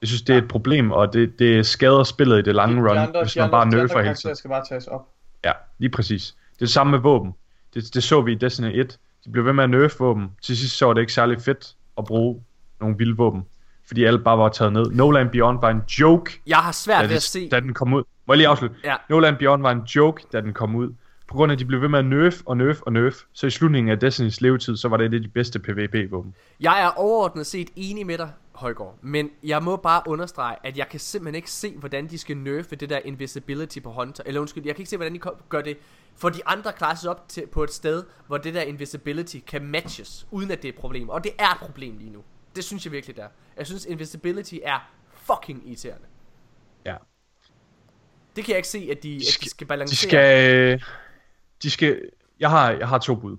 Jeg synes, det er et problem, og det, det skader spillet i det lange run, de andre, hvis man andre, bare nerfer hele tiden. skal bare tages op. Ja, lige præcis. Det er det samme med våben. Det, det så vi i Destiny 1. De blev ved med at nerfe våben. Til sidst så var det ikke særlig fedt at bruge nogle vilde våben. Fordi alle bare var taget ned. No Land Beyond var en joke, Jeg har svært ved at se... det, da den kom ud. Må jeg lige afslutte? Ja. No Land Beyond var en joke, da den kom ud. På grund af, at de blev ved med at nerf og nerf og nerf. Så i slutningen af Destinys levetid, så var det et af de bedste PvP-våben. Jeg er overordnet set enig med dig, Højgaard. Men jeg må bare understrege, at jeg kan simpelthen ikke se, hvordan de skal nerfe det der invisibility på Hunter. Eller undskyld, jeg kan ikke se, hvordan de gør det for de andre classes op til, på et sted, hvor det der invisibility kan matches, uden at det er et problem. Og det er et problem lige nu. Det synes jeg virkelig, det er. Jeg synes, invisibility er fucking irriterende. Ja. Det kan jeg ikke se, at de, at de skal- skal De balancere. skal... De skal... Jeg har, jeg har to bud.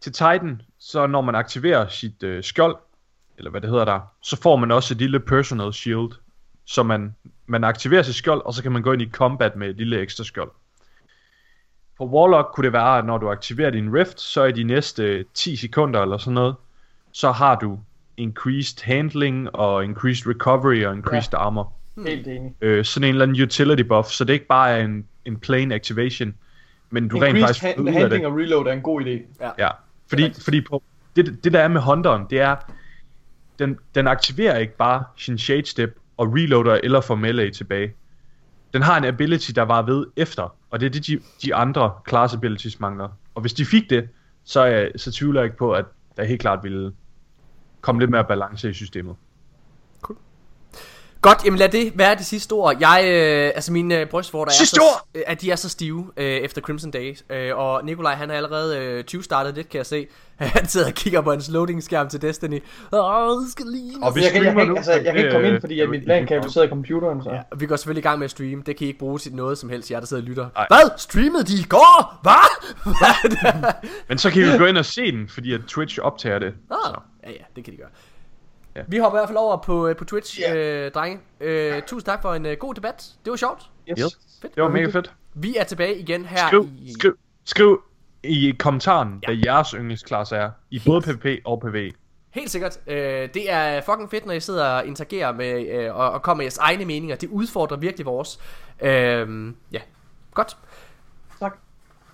Til Titan, så når man aktiverer sit øh, skjold, eller hvad det hedder der, så får man også et lille personal shield. Så man, man aktiverer sit skjold, og så kan man gå ind i combat med et lille ekstra skjold. På Warlock kunne det være, at når du aktiverer din Rift, så i de næste 10 sekunder eller sådan noget, så har du increased handling og increased recovery og increased ja. armor Helt enig. øh, sådan en eller anden utility buff, så det ikke bare er en, en plain activation, men du rent Increased faktisk får hand, ud af handling det. og reload er en god idé. Ja, fordi, fordi på, det, det der er med Hunteren, det er, den, den aktiverer ikke bare sin shade step og reloader eller får melee tilbage. Den har en ability, der var ved efter, og det er det, de, de andre class abilities mangler. Og hvis de fik det, så, er jeg, så tvivler jeg ikke på, at der helt klart ville komme lidt mere balance i systemet. Godt, jamen lad det være det sidste ord. Jeg, øh, altså mine øh, brystvorter er så, øh, at de er så stive øh, efter Crimson Days. Øh, og Nikolaj, han har allerede øh, 20 startet lidt, kan jeg se. Han sidder og kigger på hans loading skærm til Destiny. Åh, det skal lige... Og vi Jeg kan, jeg, kan, altså, jeg kan ikke det- komme ind, fordi at det- mit det- LAN-kabel sidder i computeren. Så. Ja, vi går selvfølgelig i gang med at streame. Det kan I ikke bruge til noget som helst, jer der sidder og lytter. Ej. Hvad? Streamede de i går? Hvad? Hvad? Men så kan vi jo gå ind og se den, fordi at Twitch optager det. Ah, Så. Ja, ja, det kan de gøre. Ja. Vi hopper i hvert fald over på, øh, på Twitch, Ja. øh, drenge. Øh, tusind tak for en øh, god debat. Det var sjovt. Yes. Yep. Fedt. Det var mega fedt. Vi er tilbage igen her Skriv, i... skriv, skriv i kommentaren, Ja. hvad jeres yndlingsklasse er. I både PvP og PvE. Helt sikkert. Øh, det er fucking fedt, når I sidder og interagerer med øh, og, og kommer med jeres egne meninger. Det udfordrer virkelig vores. Øh, ja, godt.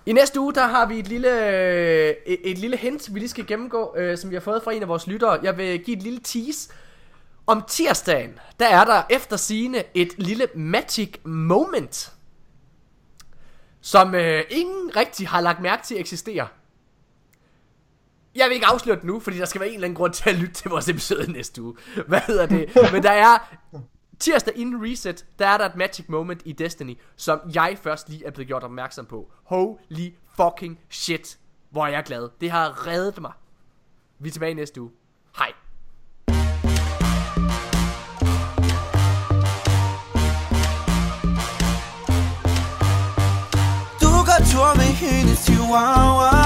I næste uge, der har vi et lille, øh, et, et lille hint, vi lige skal gennemgå, øh, som vi har fået fra en af vores lyttere. Jeg vil give et lille tease. Om tirsdagen, der er der efter sine et lille magic moment, som øh, ingen rigtig har lagt mærke til eksisterer. Jeg vil ikke afsløre det nu, fordi der skal være en eller anden grund til at lytte til vores episode næste uge. Hvad hedder det? Men der er tirsdag inden reset, der er der et magic moment i Destiny, som jeg først lige er blevet gjort opmærksom på. Holy fucking shit, hvor er jeg glad. Det har reddet mig. Vi er tilbage næste uge. Hej. Du går tur med hendes chihuahua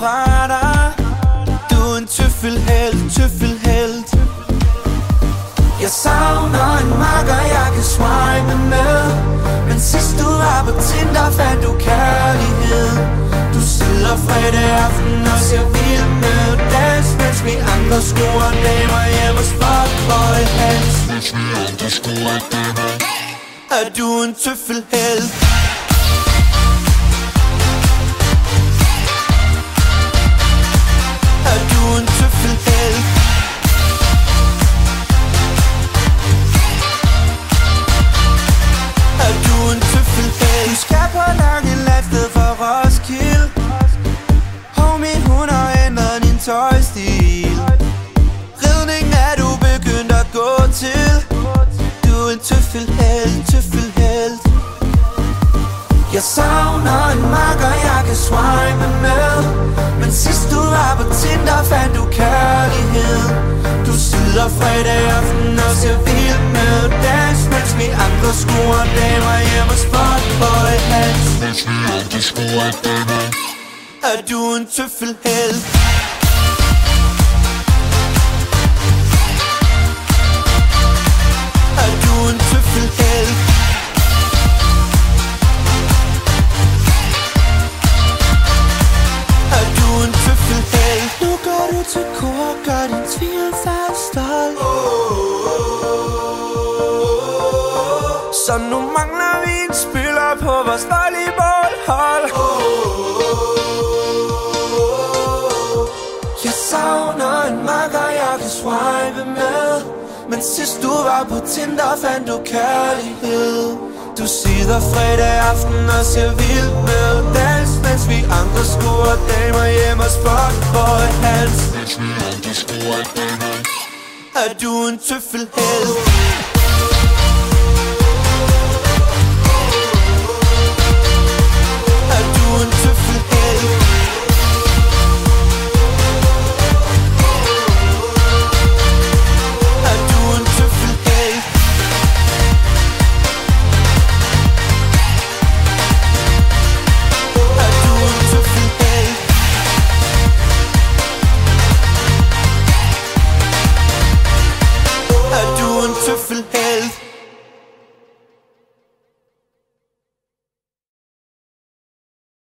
fra dig. Du er en tøffelhelt, tøffelhelt. Jeg savner en makker, jeg kan swipe med. Men sidst du var på Tinder, fandt du kærlighed. Du sidder fredag aften og ser filme dans Mens vi andre skruer damer hjemme hos Fuckboy Hans? Er du en tøffelhelt?